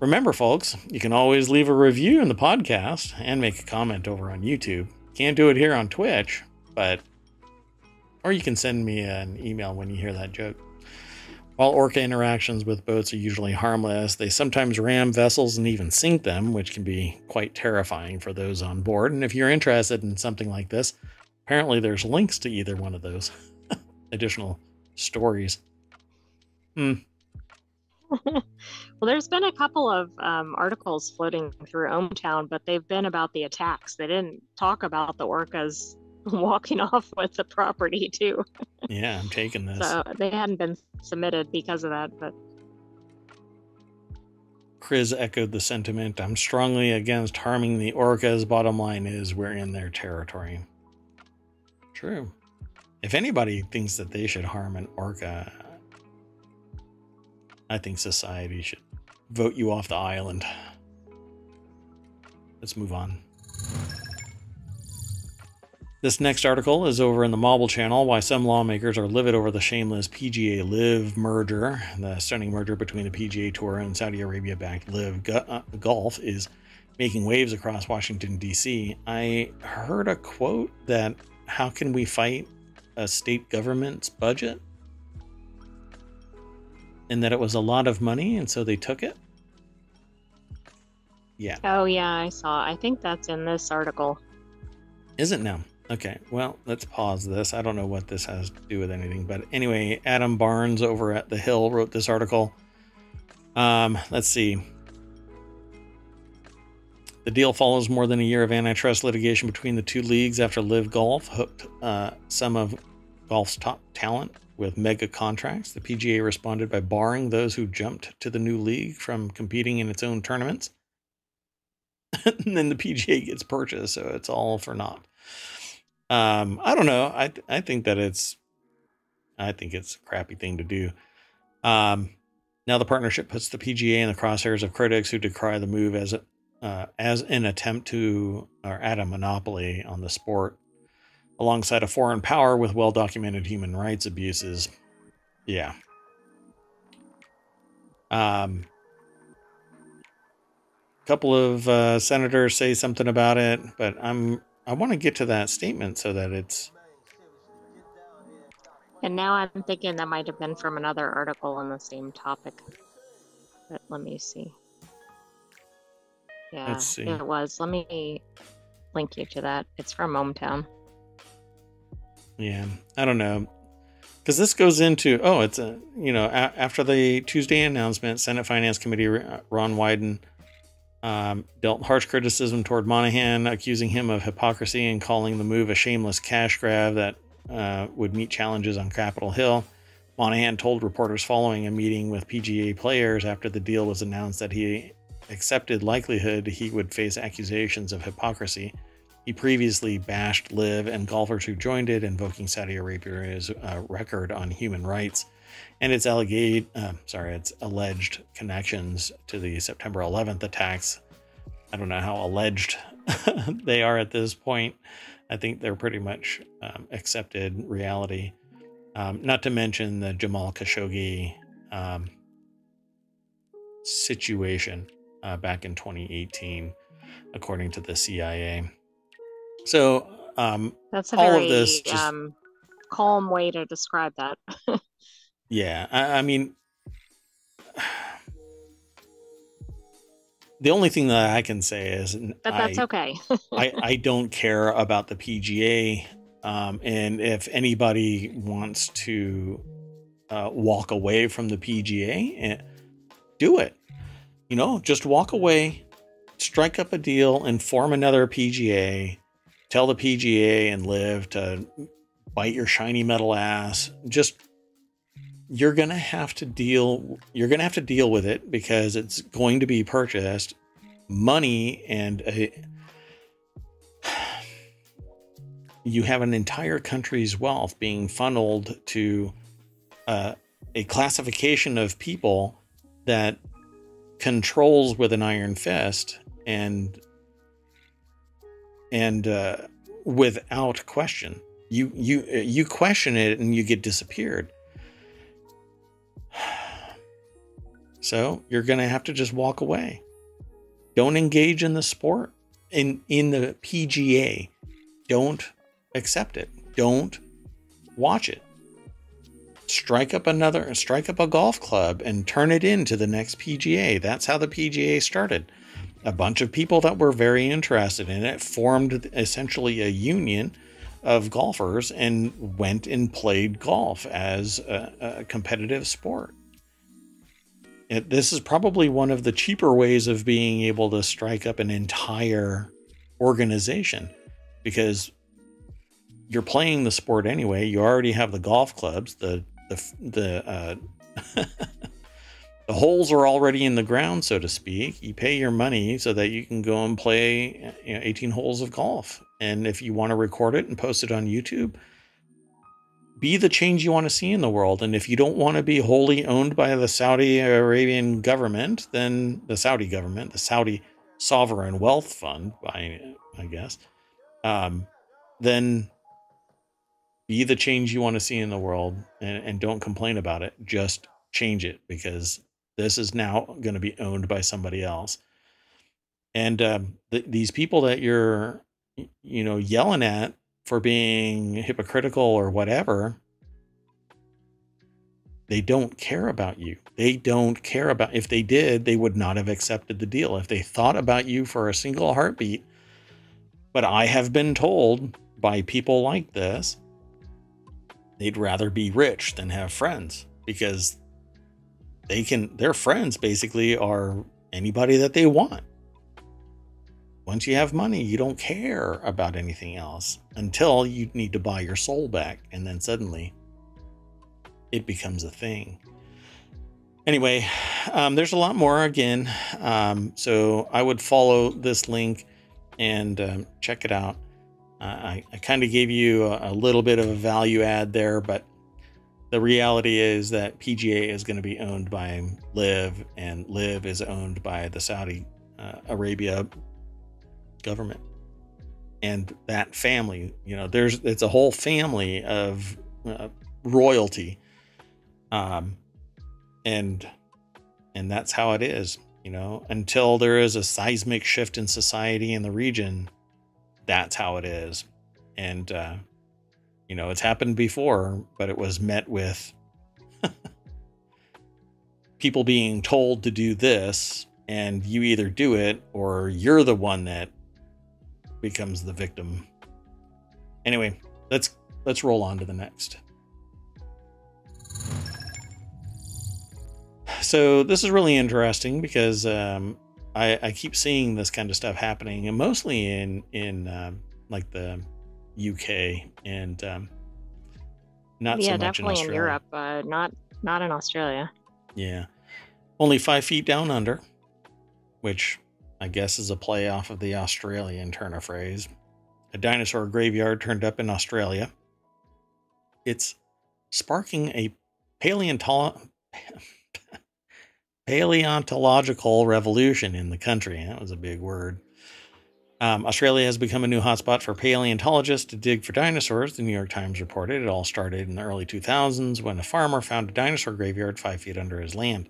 Remember, folks, you can always leave a review in the podcast and make a comment over on YouTube. Can't do it here on Twitch, but. Or you can send me an email when you hear that joke. While orca interactions with boats are usually harmless, they sometimes ram vessels and even sink them, which can be quite terrifying for those on board. And if you're interested in something like this, apparently there's links to either one of those additional stories. Hmm. well, there's been a couple of um, articles floating through ohmTown, but they've been about the attacks. They didn't talk about the orcas walking off with the property, too. yeah, I'm taking this. So they hadn't been submitted because of that, but. Chris echoed the sentiment. I'm strongly against harming the orcas. Bottom line is, we're in their territory. True. If anybody thinks that they should harm an orca, I think society should vote you off the island. Let's move on. This next article is over in the Mobble channel why some lawmakers are livid over the shameless PGA LIV merger. The stunning merger between the PGA Tour and Saudi Arabia backed LIV uh, Golf is making waves across Washington, D.C., I heard a quote that how can we fight a state government's budget? And that it was a lot of money, and so they took it. Yeah. Oh, yeah, I saw. I think that's in this article. Is it now? Okay, well, let's pause this. I don't know what this has to do with anything, but anyway, Adam Barnes over at The Hill wrote this article. Um, let's see. The deal follows more than a year of antitrust litigation between the two leagues after LIV Golf hooked uh, some of golf's top talent with mega contracts. The PGA responded by barring those who jumped to the new league from competing in its own tournaments. and then the PGA gets purchased, so it's all for naught. Um, I don't know. I I think that it's I think it's a crappy thing to do. Um, now the partnership puts the PGA in the crosshairs of critics who decry the move as a, uh, as an attempt to or add a monopoly on the sport, alongside a foreign power with well documented human rights abuses. Yeah. Um, couple of uh, senators say something about it, but I'm I want to get to that statement so that it's. And now I'm thinking that might have been from another article on the same topic. But let me see. Yeah, see. it was. Let me link you to that. It's from ohmTown. Yeah, I don't know. Because this goes into, oh, it's a, you know, a- after the Tuesday announcement, Senate Finance Committee Ron Wyden um, dealt harsh criticism toward Monahan, accusing him of hypocrisy and calling the move a shameless cash grab that uh, would meet challenges on Capitol Hill. Monahan told reporters following a meeting with PGA players after the deal was announced that he accepted likelihood he would face accusations of hypocrisy. He previously bashed LIV and golfers who joined it, invoking Saudi Arabia's uh, record on human rights and its alleged, uh, sorry, its alleged connections to the September 11th attacks. I don't know how alleged they are at this point. I think they're pretty much um, accepted reality. Um, not to mention the Jamal Khashoggi um, situation uh, back in 2018, according to the CIA. So, um, That's a All of very this just- um, calm way to describe that. Yeah, I, I mean, the only thing that I can say is, But that's I, okay. I, I don't care about the PGA, um, and if anybody wants to uh, walk away from the PGA, eh, do it. You know, just walk away, strike up a deal, and form another PGA. Tell the PGA and LIV to bite your shiny metal ass. Just you're gonna have to deal you're gonna have to deal with it because it's going to be purchased. Money and a, you have an entire country's wealth being funneled to uh, a classification of people that controls with an iron fist and and uh, without question. You you you question it and you get disappeared so you're going to have to just walk away. Don't engage in the sport in in the PGA. Don't accept it. Don't watch it. Strike up another strike up a golf club and turn it into the next PGA. That's how the PGA started. A bunch of people that were very interested in it formed essentially a union of golfers and went and played golf as a, a competitive sport. It, this is probably one of the cheaper ways of being able to strike up an entire organization because you're playing the sport anyway. You already have the golf clubs, the the the uh, the holes are already in the ground, so to speak. You pay your money so that you can go and play you know, 18 holes of golf. And if you want to record it and post it on YouTube, be the change you want to see in the world. And if you don't want to be wholly owned by the Saudi Arabian government, then the Saudi government, the Saudi Sovereign Wealth Fund, I, I guess, um, then be the change you want to see in the world and, and don't complain about it. Just change it because this is now going to be owned by somebody else. And um, th- these people that you're, you know, yelling at for being hypocritical or whatever, they don't care about you. They don't care about if they did, they would not have accepted the deal. If they thought about you for a single heartbeat. But I have been told by people like this, they'd rather be rich than have friends because they can their friends basically are anybody that they want. Once you have money, you don't care about anything else until you need to buy your soul back and then suddenly it becomes a thing. Anyway, um, there's a lot more again. Um, so I would follow this link and um, check it out. Uh, I, I kind of gave you a, a, little bit of a value add there, but the reality is that PGA is going to be owned by LIV, and LIV is owned by the Saudi uh, Arabia government. And that family, you know, there's it's a whole family of uh, royalty um, and and that's how it is, you know, until there is a seismic shift in society in the region, that's how it is. And uh, you know, it's happened before, but it was met with people being told to do this and you either do it or you're the one that becomes the victim. Anyway, let's let's roll on to the next. so this is really interesting because um, I, I, keep seeing this kind of stuff happening, and mostly in in um, like the UK and um, not yeah, so much definitely in, in Europe, uh, not not in Australia. Yeah, only five feet down under, which I guess is a play off of the Australian turn of phrase. A dinosaur graveyard turned up in Australia. It's sparking a paleontolo- paleontological revolution in the country. That was a big word. Um, Australia has become a new hotspot for paleontologists to dig for dinosaurs, the New York Times reported. It all started in the early 2000s when a farmer found a dinosaur graveyard five feet under his land.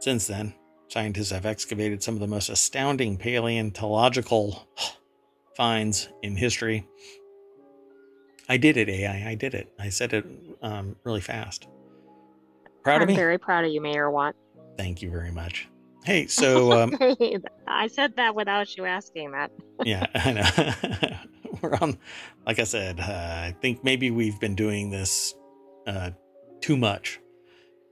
Since then, scientists have excavated some of the most astounding paleontological finds in history. I did it, AI. I did it. I said it um, really fast. Proud I'm of me? very proud of you, Mayor Watt. Thank you very much. Hey, so um, I said that without you asking that. yeah, I know. We're on, like I said, uh, I think maybe we've been doing this uh, too much.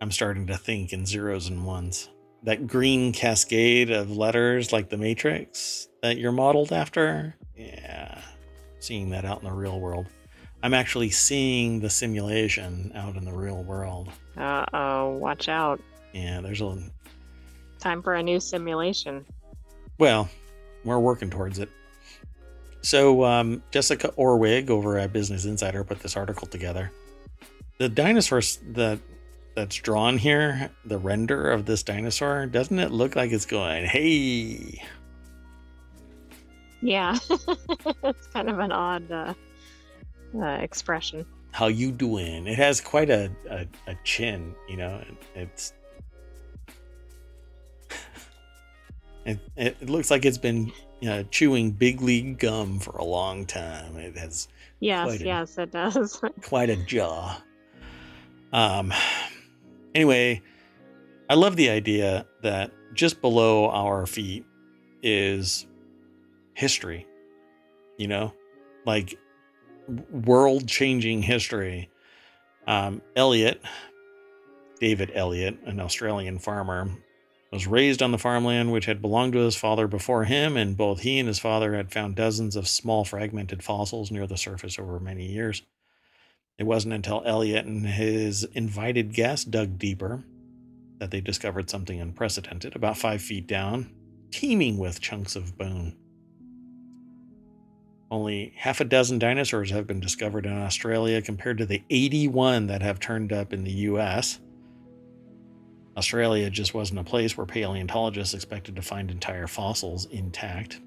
I'm starting to think in zeros and ones. That green cascade of letters, like the Matrix, that you're modeled after. Yeah, seeing that out in the real world. I'm actually seeing the simulation out in the real world. Uh oh, watch out. Yeah, there's a time for a new simulation. Well, we're working towards it. So, um, Jessica Orwig over at Business Insider put this article together. The dinosaurs that that's drawn here, the render of this dinosaur, doesn't it look like it's going, "Hey"? Yeah, it's kind of an odd uh, uh, expression. How you doing? It has quite a, a, a chin, you know. It's It, it, looks like it's been you know, chewing big league gum for a long time. It has yes, yes, it does. quite a jaw. Um. Anyway, I love the idea that just below our feet is history. You know, like world-changing history. Um, Elliot, David Elliot, an Australian farmer, was raised on the farmland which had belonged to his father before him, and both he and his father had found dozens of small fragmented fossils near the surface over many years. It wasn't until Elliot and his invited guest dug deeper that they discovered something unprecedented, about five feet down, teeming with chunks of bone. Only half a dozen dinosaurs have been discovered in Australia compared to the 81 that have turned up in the US. Australia just wasn't a place where paleontologists expected to find entire fossils intact.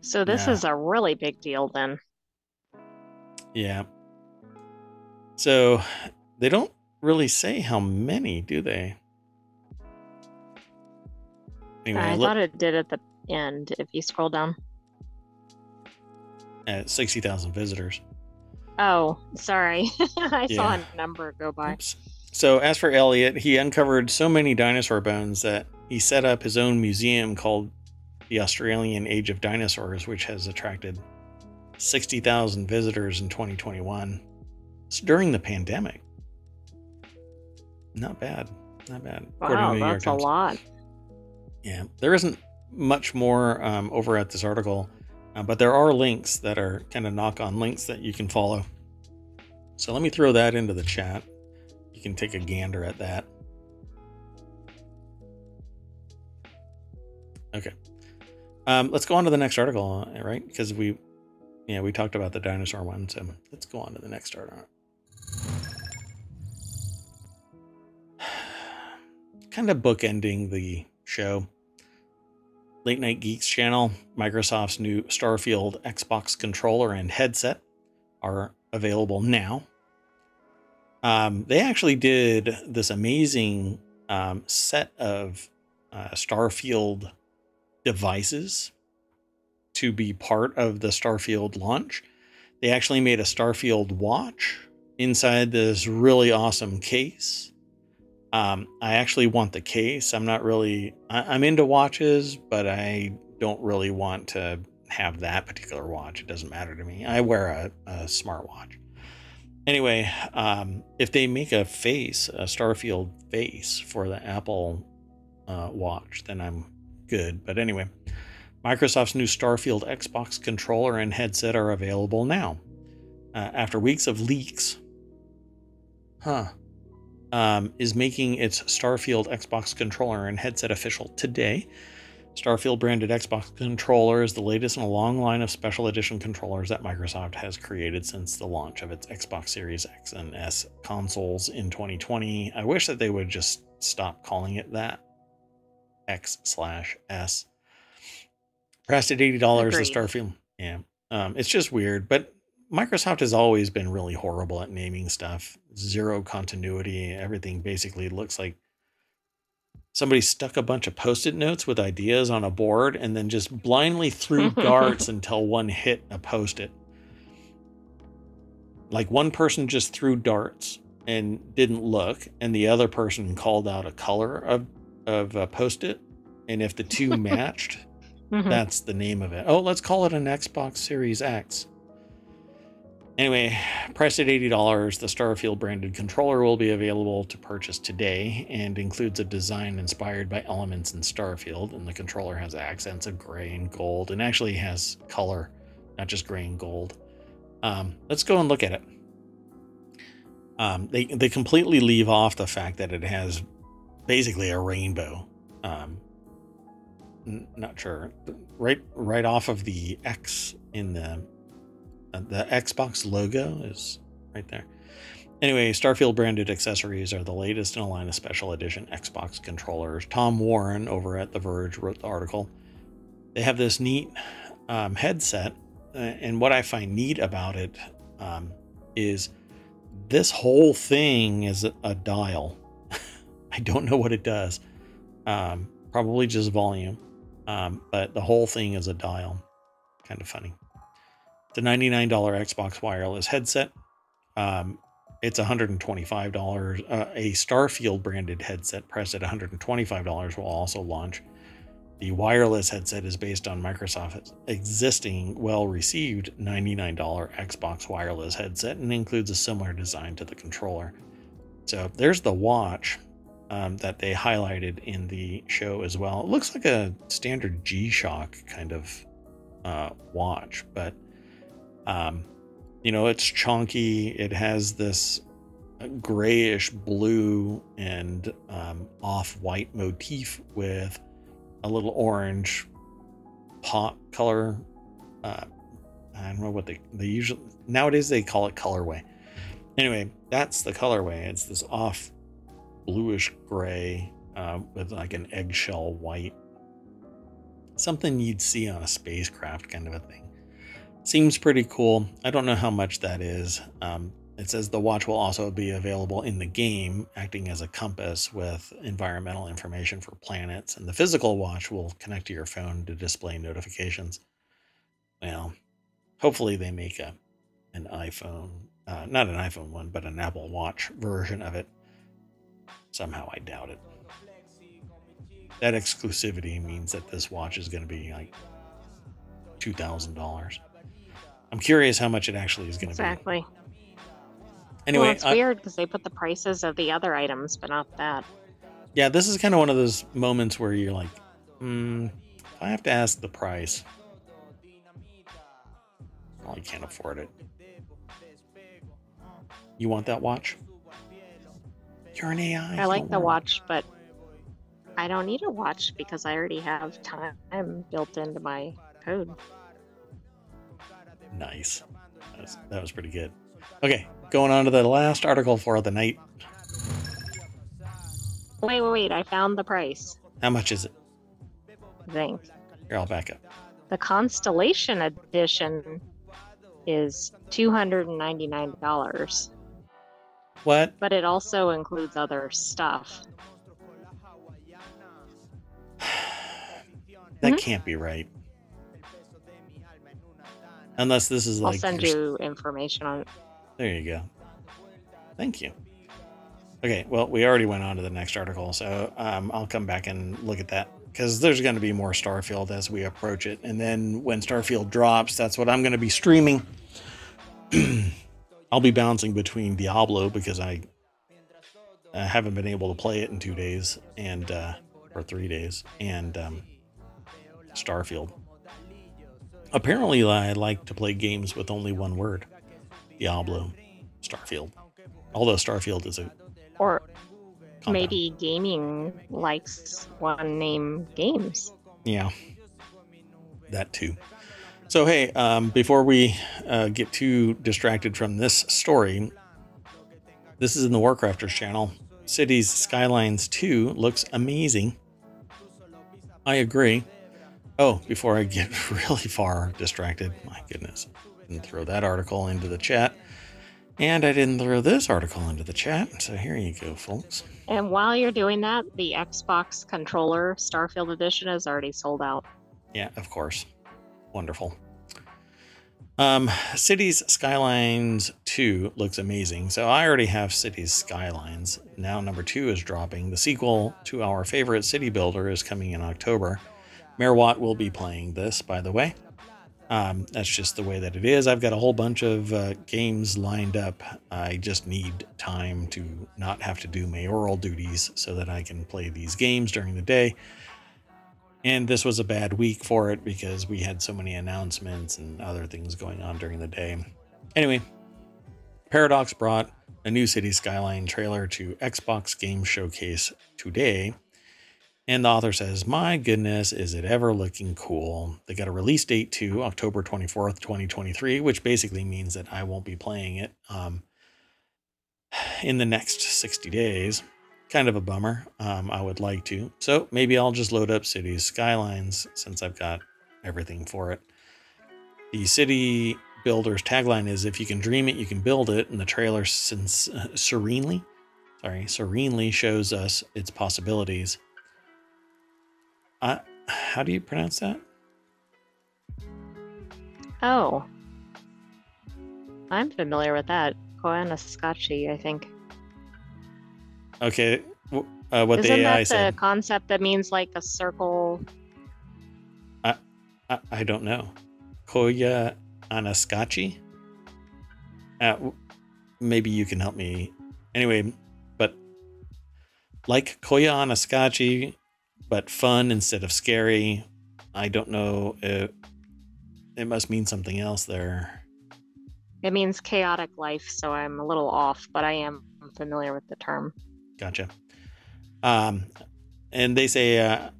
So this yeah. is a really big deal then. Yeah. So they don't really say how many, do they? Anyway, I look thought it did at the end. If you scroll down. at 60,000 visitors. Oh, sorry. I saw a number go by. Oops. So, as for Elliot, he uncovered so many dinosaur bones that he set up his own museum called the Australian Age of Dinosaurs, which has attracted 60,000 visitors in 2021. It's during the pandemic. Not bad. Not bad. Wow, that's a lot. Yeah, there isn't much more um, over at this article, uh, but there are links that are kind of knock on links that you can follow. So let me throw that into the chat. You can take a gander at that. Okay. Um, let's go on to the next article, right? Because we, yeah, we talked about the dinosaur one, so let's go on to the next article. kind of bookending the show. Late Night Geeks channel, Microsoft's new Starfield Xbox controller and headset are available now. Um, they actually did this amazing um, set of uh, Starfield devices to be part of the Starfield launch. They actually made a Starfield watch inside this really awesome case. Um, I actually want the case. I'm not really. I, I'm into watches, but I don't really want to have that particular watch. It doesn't matter to me. I wear a, a smartwatch. Anyway, um, if they make a face, a Starfield face for the Apple uh, watch, then I'm good. But anyway, Microsoft's new Starfield Xbox controller and headset are available now. Uh, after weeks of leaks, huh? um, is making its Starfield Xbox controller and headset official today. Starfield branded Xbox controller is the latest in a long line of special edition controllers that Microsoft has created since the launch of its Xbox Series X and S consoles in 2020. I wish that they would just stop calling it that. X slash S. Priced at eighty dollars, the Starfield. Yeah, um, it's just weird, but Microsoft has always been really horrible at naming stuff. Zero continuity. Everything basically looks like somebody stuck a bunch of post-it notes with ideas on a board and then just blindly threw darts until one hit a post-it. Like one person just threw darts and didn't look, and the other person called out a color of of a post-it, and if the two matched, Mhm. that's the name of it. Oh, let's call it an Xbox Series X. Anyway, priced at $80, the Starfield branded controller will be available to purchase today and includes a design inspired by elements in Starfield. And the controller has accents of gray and gold and actually has color, not just gray and gold. Um, let's go and look at it. Um, they, they completely leave off the fact that it has basically a rainbow. Um, not sure. Right, right off of the X in the uh, the Xbox logo is right there. Anyway, Starfield branded accessories are the latest in a line of special edition Xbox controllers. Tom Warren over at The Verge wrote the article. They have this neat um, headset, uh, and what I find neat about it um, is this whole thing is a, a dial. I don't know what it does. Um, probably just volume, um, but the whole thing is a dial. Kind of funny. A $99 Xbox wireless headset. Um, it's $125. Uh, a Starfield branded headset priced at $125 will also launch. The wireless headset is based on Microsoft's existing, well received $99 Xbox wireless headset and includes a similar design to the controller. So there's the watch um, that they highlighted in the show as well. It looks like a standard G Shock kind of uh, watch, but um, you know, it's chunky. It has this grayish blue and um, off white motif with a little orange pop color. Uh, I don't know what they they usually nowadays they call it colorway. Anyway, that's the colorway. It's this off bluish gray uh, with like an eggshell white, something you'd see on a spacecraft kind of a thing. Seems pretty cool. I don't know how much that is. Um, it says the watch will also be available in the game, acting as a compass with environmental information for planets, and the physical watch will connect to your phone to display notifications. Well, hopefully they make a an iPhone, uh, not an iPhone one, but an Apple Watch version of it. Somehow I doubt it. That exclusivity means that this watch is going to be like two thousand dollars. I'm curious how much it actually is going to Exactly. be. Exactly. Anyway, well, it's I- weird because they put the prices of the other items, but not that. yeah, this is kind of one of those moments where you're like, hmm, if I have to ask the price. Well, I can't afford it. You want that watch? You're an AI. I like the watch, but I don't need a watch because I already have time built into my code. Nice. That was, that was pretty good. Okay, going on to the last article for the night. Wait, wait, wait. I found the price. How much is it? Thanks. Here, I'll back up. The Constellation Edition is $299. What? but it also includes other stuff. That Mhm. can't be right. Unless this is like. I'll send your- you information on. There you go. Thank you. Okay, well, we already went on to the next article, so um, I'll come back and look at that because there's going to be more Starfield as we approach it. And then when Starfield drops, that's what I'm going to be streaming. I'll be bouncing between Diablo because I, I haven't been able to play it in two days and uh, or three days, and um, Starfield. Apparently, I like to play games with only one word. Diablo, Starfield. Although Starfield is a Or compound. maybe gaming likes one name games. yeah, that too. So hey, um, before we uh, get too distracted from this story, this is in the Warcrafters channel. Cities Skylines 2 looks amazing. I agree. Oh, before I get really far distracted, my goodness, didn't throw that article into the chat. And I didn't throw this article into the chat. So here you go, folks. And while you're doing that, the Xbox controller Starfield Edition is already sold out. Yeah, of course. Wonderful. Um, Cities Skylines 2 looks amazing. So I already have Cities Skylines. Now number 2 is dropping. The sequel to our favorite city builder is coming in October. Mayor Watt will be playing this, by the way. Um, that's just the way that it is. I've got a whole bunch of uh, games lined up. I just need time to not have to do mayoral duties so that I can play these games during the day. And this was a bad week for it because we had so many announcements and other things going on during the day. Anyway, Paradox brought a new City Skyline trailer to Xbox Game Showcase today. And the author says, My goodness, is it ever looking cool? They got a release date to October 24th, 2023, which basically means that I won't be playing it um, in the next 60 days kind of a bummer. Um, I would like to. So maybe I'll just load up Cities Skylines since I've got everything for it. The city builder's tagline is if you can dream it, you can build it. And the trailer since uh, serenely, sorry, serenely shows us its possibilities. Uh, how do you pronounce that? Oh. I'm familiar with that. Koyaanisqatsi, I think. Okay. Uh, what Isn't the AI that the concept that means like a circle? I, I don't know. Koya Anaskachi? Uh, maybe you can help me. Anyway, but like Koya Anaskachi, but fun instead of scary. I don't know. It, it must mean something else there. It means chaotic life, so I'm a little off, but I am familiar with the term. Gotcha. Um, and they say, uh,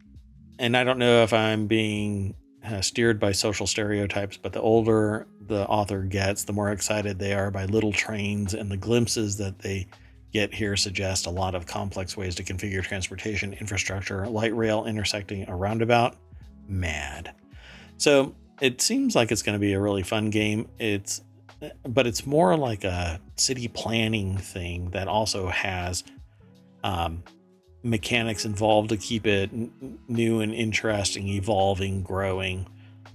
and I don't know if I'm being uh, steered by social stereotypes, but the older the author gets, the more excited they are by little trains, and the glimpses that they get here suggest a lot of complex ways to configure transportation infrastructure, light rail intersecting a roundabout. Mad. So it seems like it's going to be a really fun game. It's but it's more like a city planning thing that also has um, mechanics involved to keep it n- new and interesting, evolving, growing,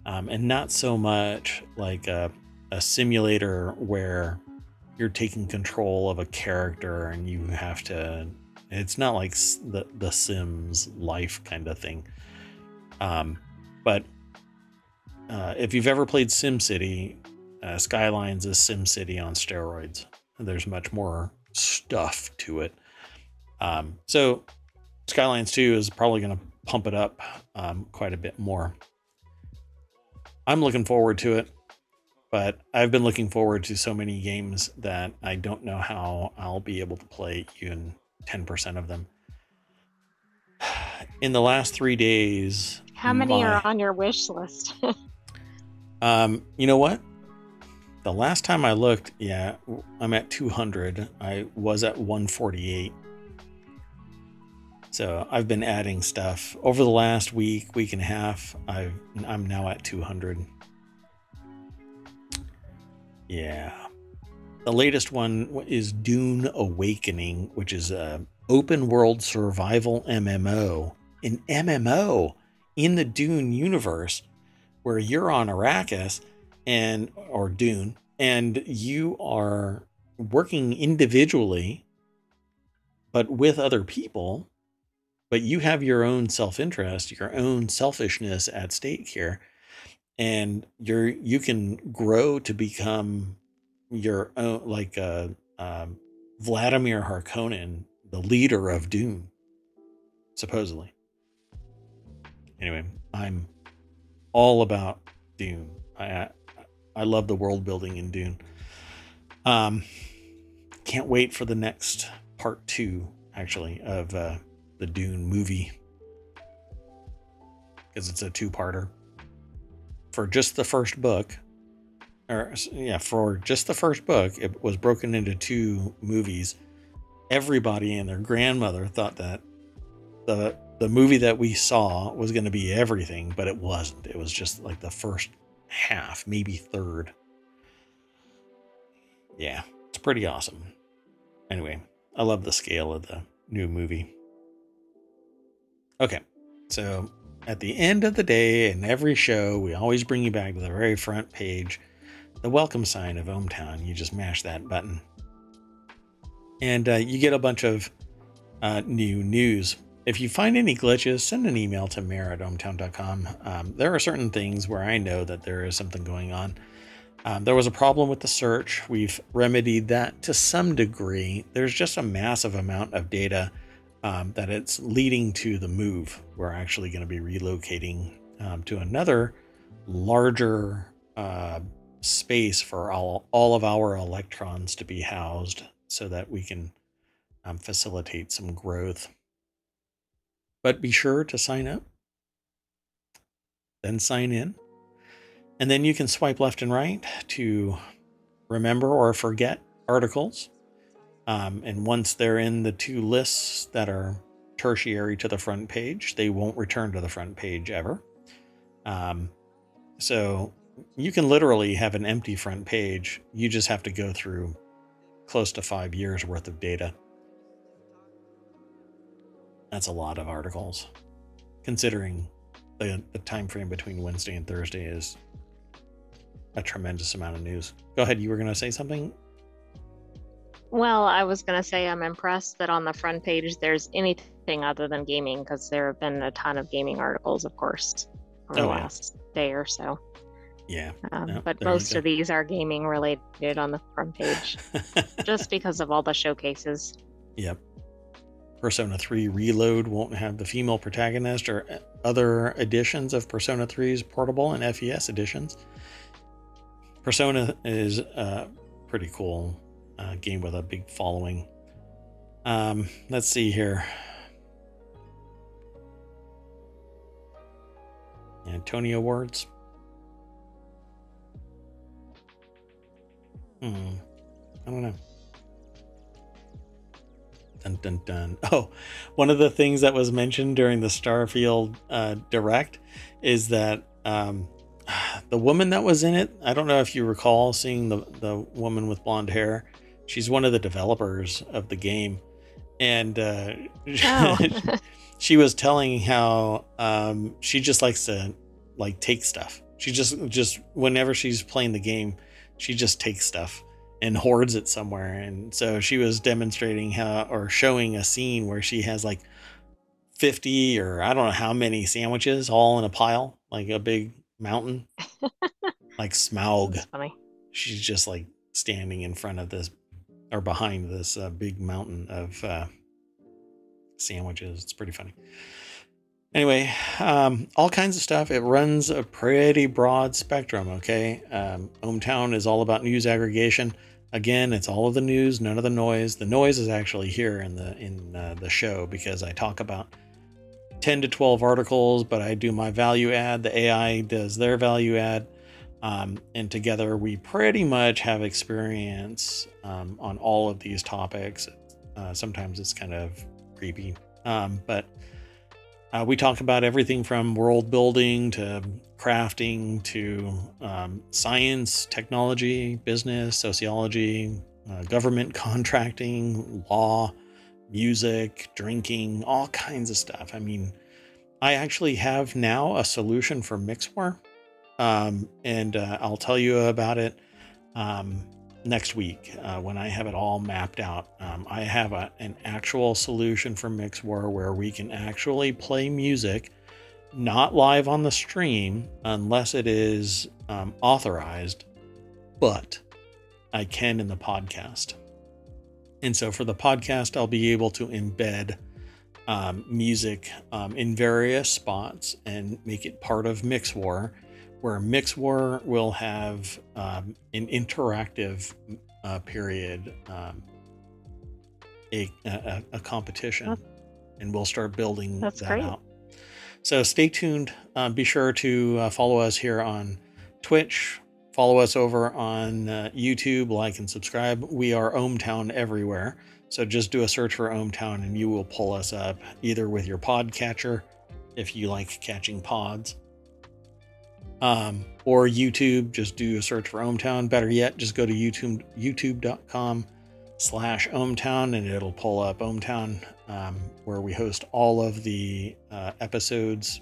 um, and not so much like a, a simulator where you're taking control of a character and you have to. It's not like the the Sims life kind of thing. Um, but uh, if you've ever played SimCity, uh, Skylines is SimCity on steroids. There's much more stuff to it. Um, so Skylines 2 is probably going to pump it up um, quite a bit more. I'm looking forward to it, but I've been looking forward to so many games that I don't know how I'll be able to play even 10% of them. In the last three days, how many my, are on your wish list? um, you know what? The last time I looked, yeah, I'm at 200. I was at 148. So I've been adding stuff over the last week, week and a half. i I'm now at 200. Yeah. The latest one is Dune Awakening, which is a open world survival MMO. An MMO in the Dune universe where you're on Arrakis and or Dune and you are working individually but with other people but you have your own self-interest your own selfishness at stake here and you're you can grow to become your own like uh, um, vladimir harkonnen the leader of dune supposedly. Anyway i'm all about dune i i love the world building in dune um can't wait for the next part two actually of uh the Dune movie because it's a two-parter. For just the first book, or yeah, for just the first book, it was broken into two movies. Everybody and their grandmother thought that the the movie that we saw was going to be everything, but it wasn't. It was just like the first half, maybe third. Yeah, it's pretty awesome. Anyway, I love the scale of the new movie. Okay, so at the end of the day, in every show, we always bring you back to the very front page, the welcome sign of ohmTown. You just mash that button, and uh, you get a bunch of uh, new news. If you find any glitches, send an email to mayor at ohmtown.com. Um, there are certain things where I know that there is something going on. Um, there was a problem with the search. We've remedied that to some degree. There's just a massive amount of data um, that it's leading to the move. We're actually going to be relocating um, to another larger uh, space for all, all of our electrons to be housed so that we can um, facilitate some growth. But be sure to sign up, then sign in, and then you can swipe left and right to remember or forget articles um, and once they're in the two lists that are tertiary to the front page, they won't return to the front page ever. Um, so you can literally have an empty front page. You just have to go through close to five years worth of data. That's a lot of articles, considering the, the time frame between Wednesday and Thursday is a tremendous amount of news. Go ahead. You were going to say something, well, I was going to say I'm impressed that on the front page there's anything other than gaming because there have been a ton of gaming articles, of course, over oh, the yeah. last day or so. Yeah. Um, no, but most of these are gaming related on the front page just because of all the showcases. Yep. Persona 3 Reload won't have the female protagonist or uh, other editions of Persona 3's portable and FES editions. Persona is uh, pretty cool uh, game with a big following. Um, let's see here. Antonio Awards. Hmm. I don't know. Dun dun dun. Oh, one of the things that was mentioned during the Starfield uh, Direct is that um, the woman that was in it, I don't know if you recall seeing the the woman with blonde hair. She's one of the developers of the game, and uh, Oh. she was telling how um, she just likes to like take stuff. She just just whenever she's playing the game, she just takes stuff and hoards it somewhere. And so she was demonstrating how or showing a scene where she has like 50 or I don't know how many sandwiches all in a pile, like a big mountain. like Smaug. Funny. She's just like standing in front of this or behind this uh, big mountain of uh, sandwiches. It's pretty funny. Anyway, um, all kinds of stuff. It runs a pretty broad spectrum. Okay, um, Ohmtown is all about news aggregation. Again, it's all of the news, none of the noise. The noise is actually here in the in uh, the show because I talk about 10 to 12 articles, but I do my value add. The AI does their value add. Um, and together we pretty much have experience um, on all of these topics. Uh, sometimes it's kind of creepy, um, but uh, we talk about everything from world building to crafting to um, science, technology, business, sociology, uh, government contracting, law, music, drinking, all kinds of stuff. I mean, I actually have now a solution for Mixwar um, and uh, I'll tell you about it um, next week uh, when I have it all mapped out. Um, I have a, an actual solution for Mixwar where we can actually play music, not live on the stream unless it is um, authorized, but I can in the podcast. And so for the podcast, I'll be able to embed um, music um, in various spots and make it part of Mixwar where Mixwar will have um, an interactive uh, period, um, a, a, a competition, That's- and we'll start building that great. out. So stay tuned. Uh, be sure to uh, follow us here on Twitch. Follow us over on uh, YouTube, like and subscribe. We are Ohmtown everywhere. So just do a search for Ohmtown and you will pull us up either with your pod catcher if you like catching pods um, or YouTube. Just do a search for Ohmtown. Better yet, just go to YouTube youtube.com slash Ohmtown and it'll pull up Ohmtown, um, where we host all of the uh, episodes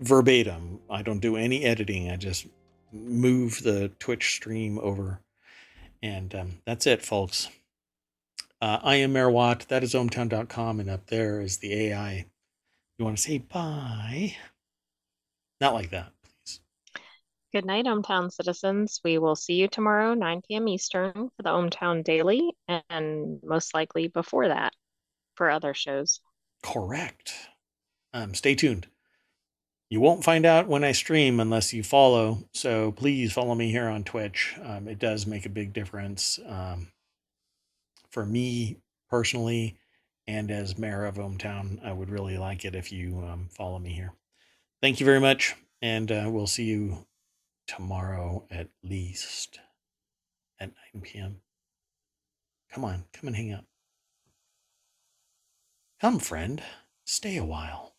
verbatim. I don't do any editing. I just move the Twitch stream over, and um, that's it, folks. Uh, I am Mayor Watt. That is ohmtown.com, and up there is the AI. You want to say bye? Not like that. Good night, ohmTown citizens. We will see you tomorrow, 9 p.m. Eastern, for the ohmTown Daily, and most likely before that for other shows. Correct. Um, stay tuned. You won't find out when I stream unless you follow. So please follow me here on Twitch. Um, it does make a big difference um, for me personally, and as mayor of ohmTown, I would really like it if you um, follow me here. Thank you very much, and uh, we'll see you tomorrow at least at 9 p.m. Come on, come and hang out. Come, friend, stay a while.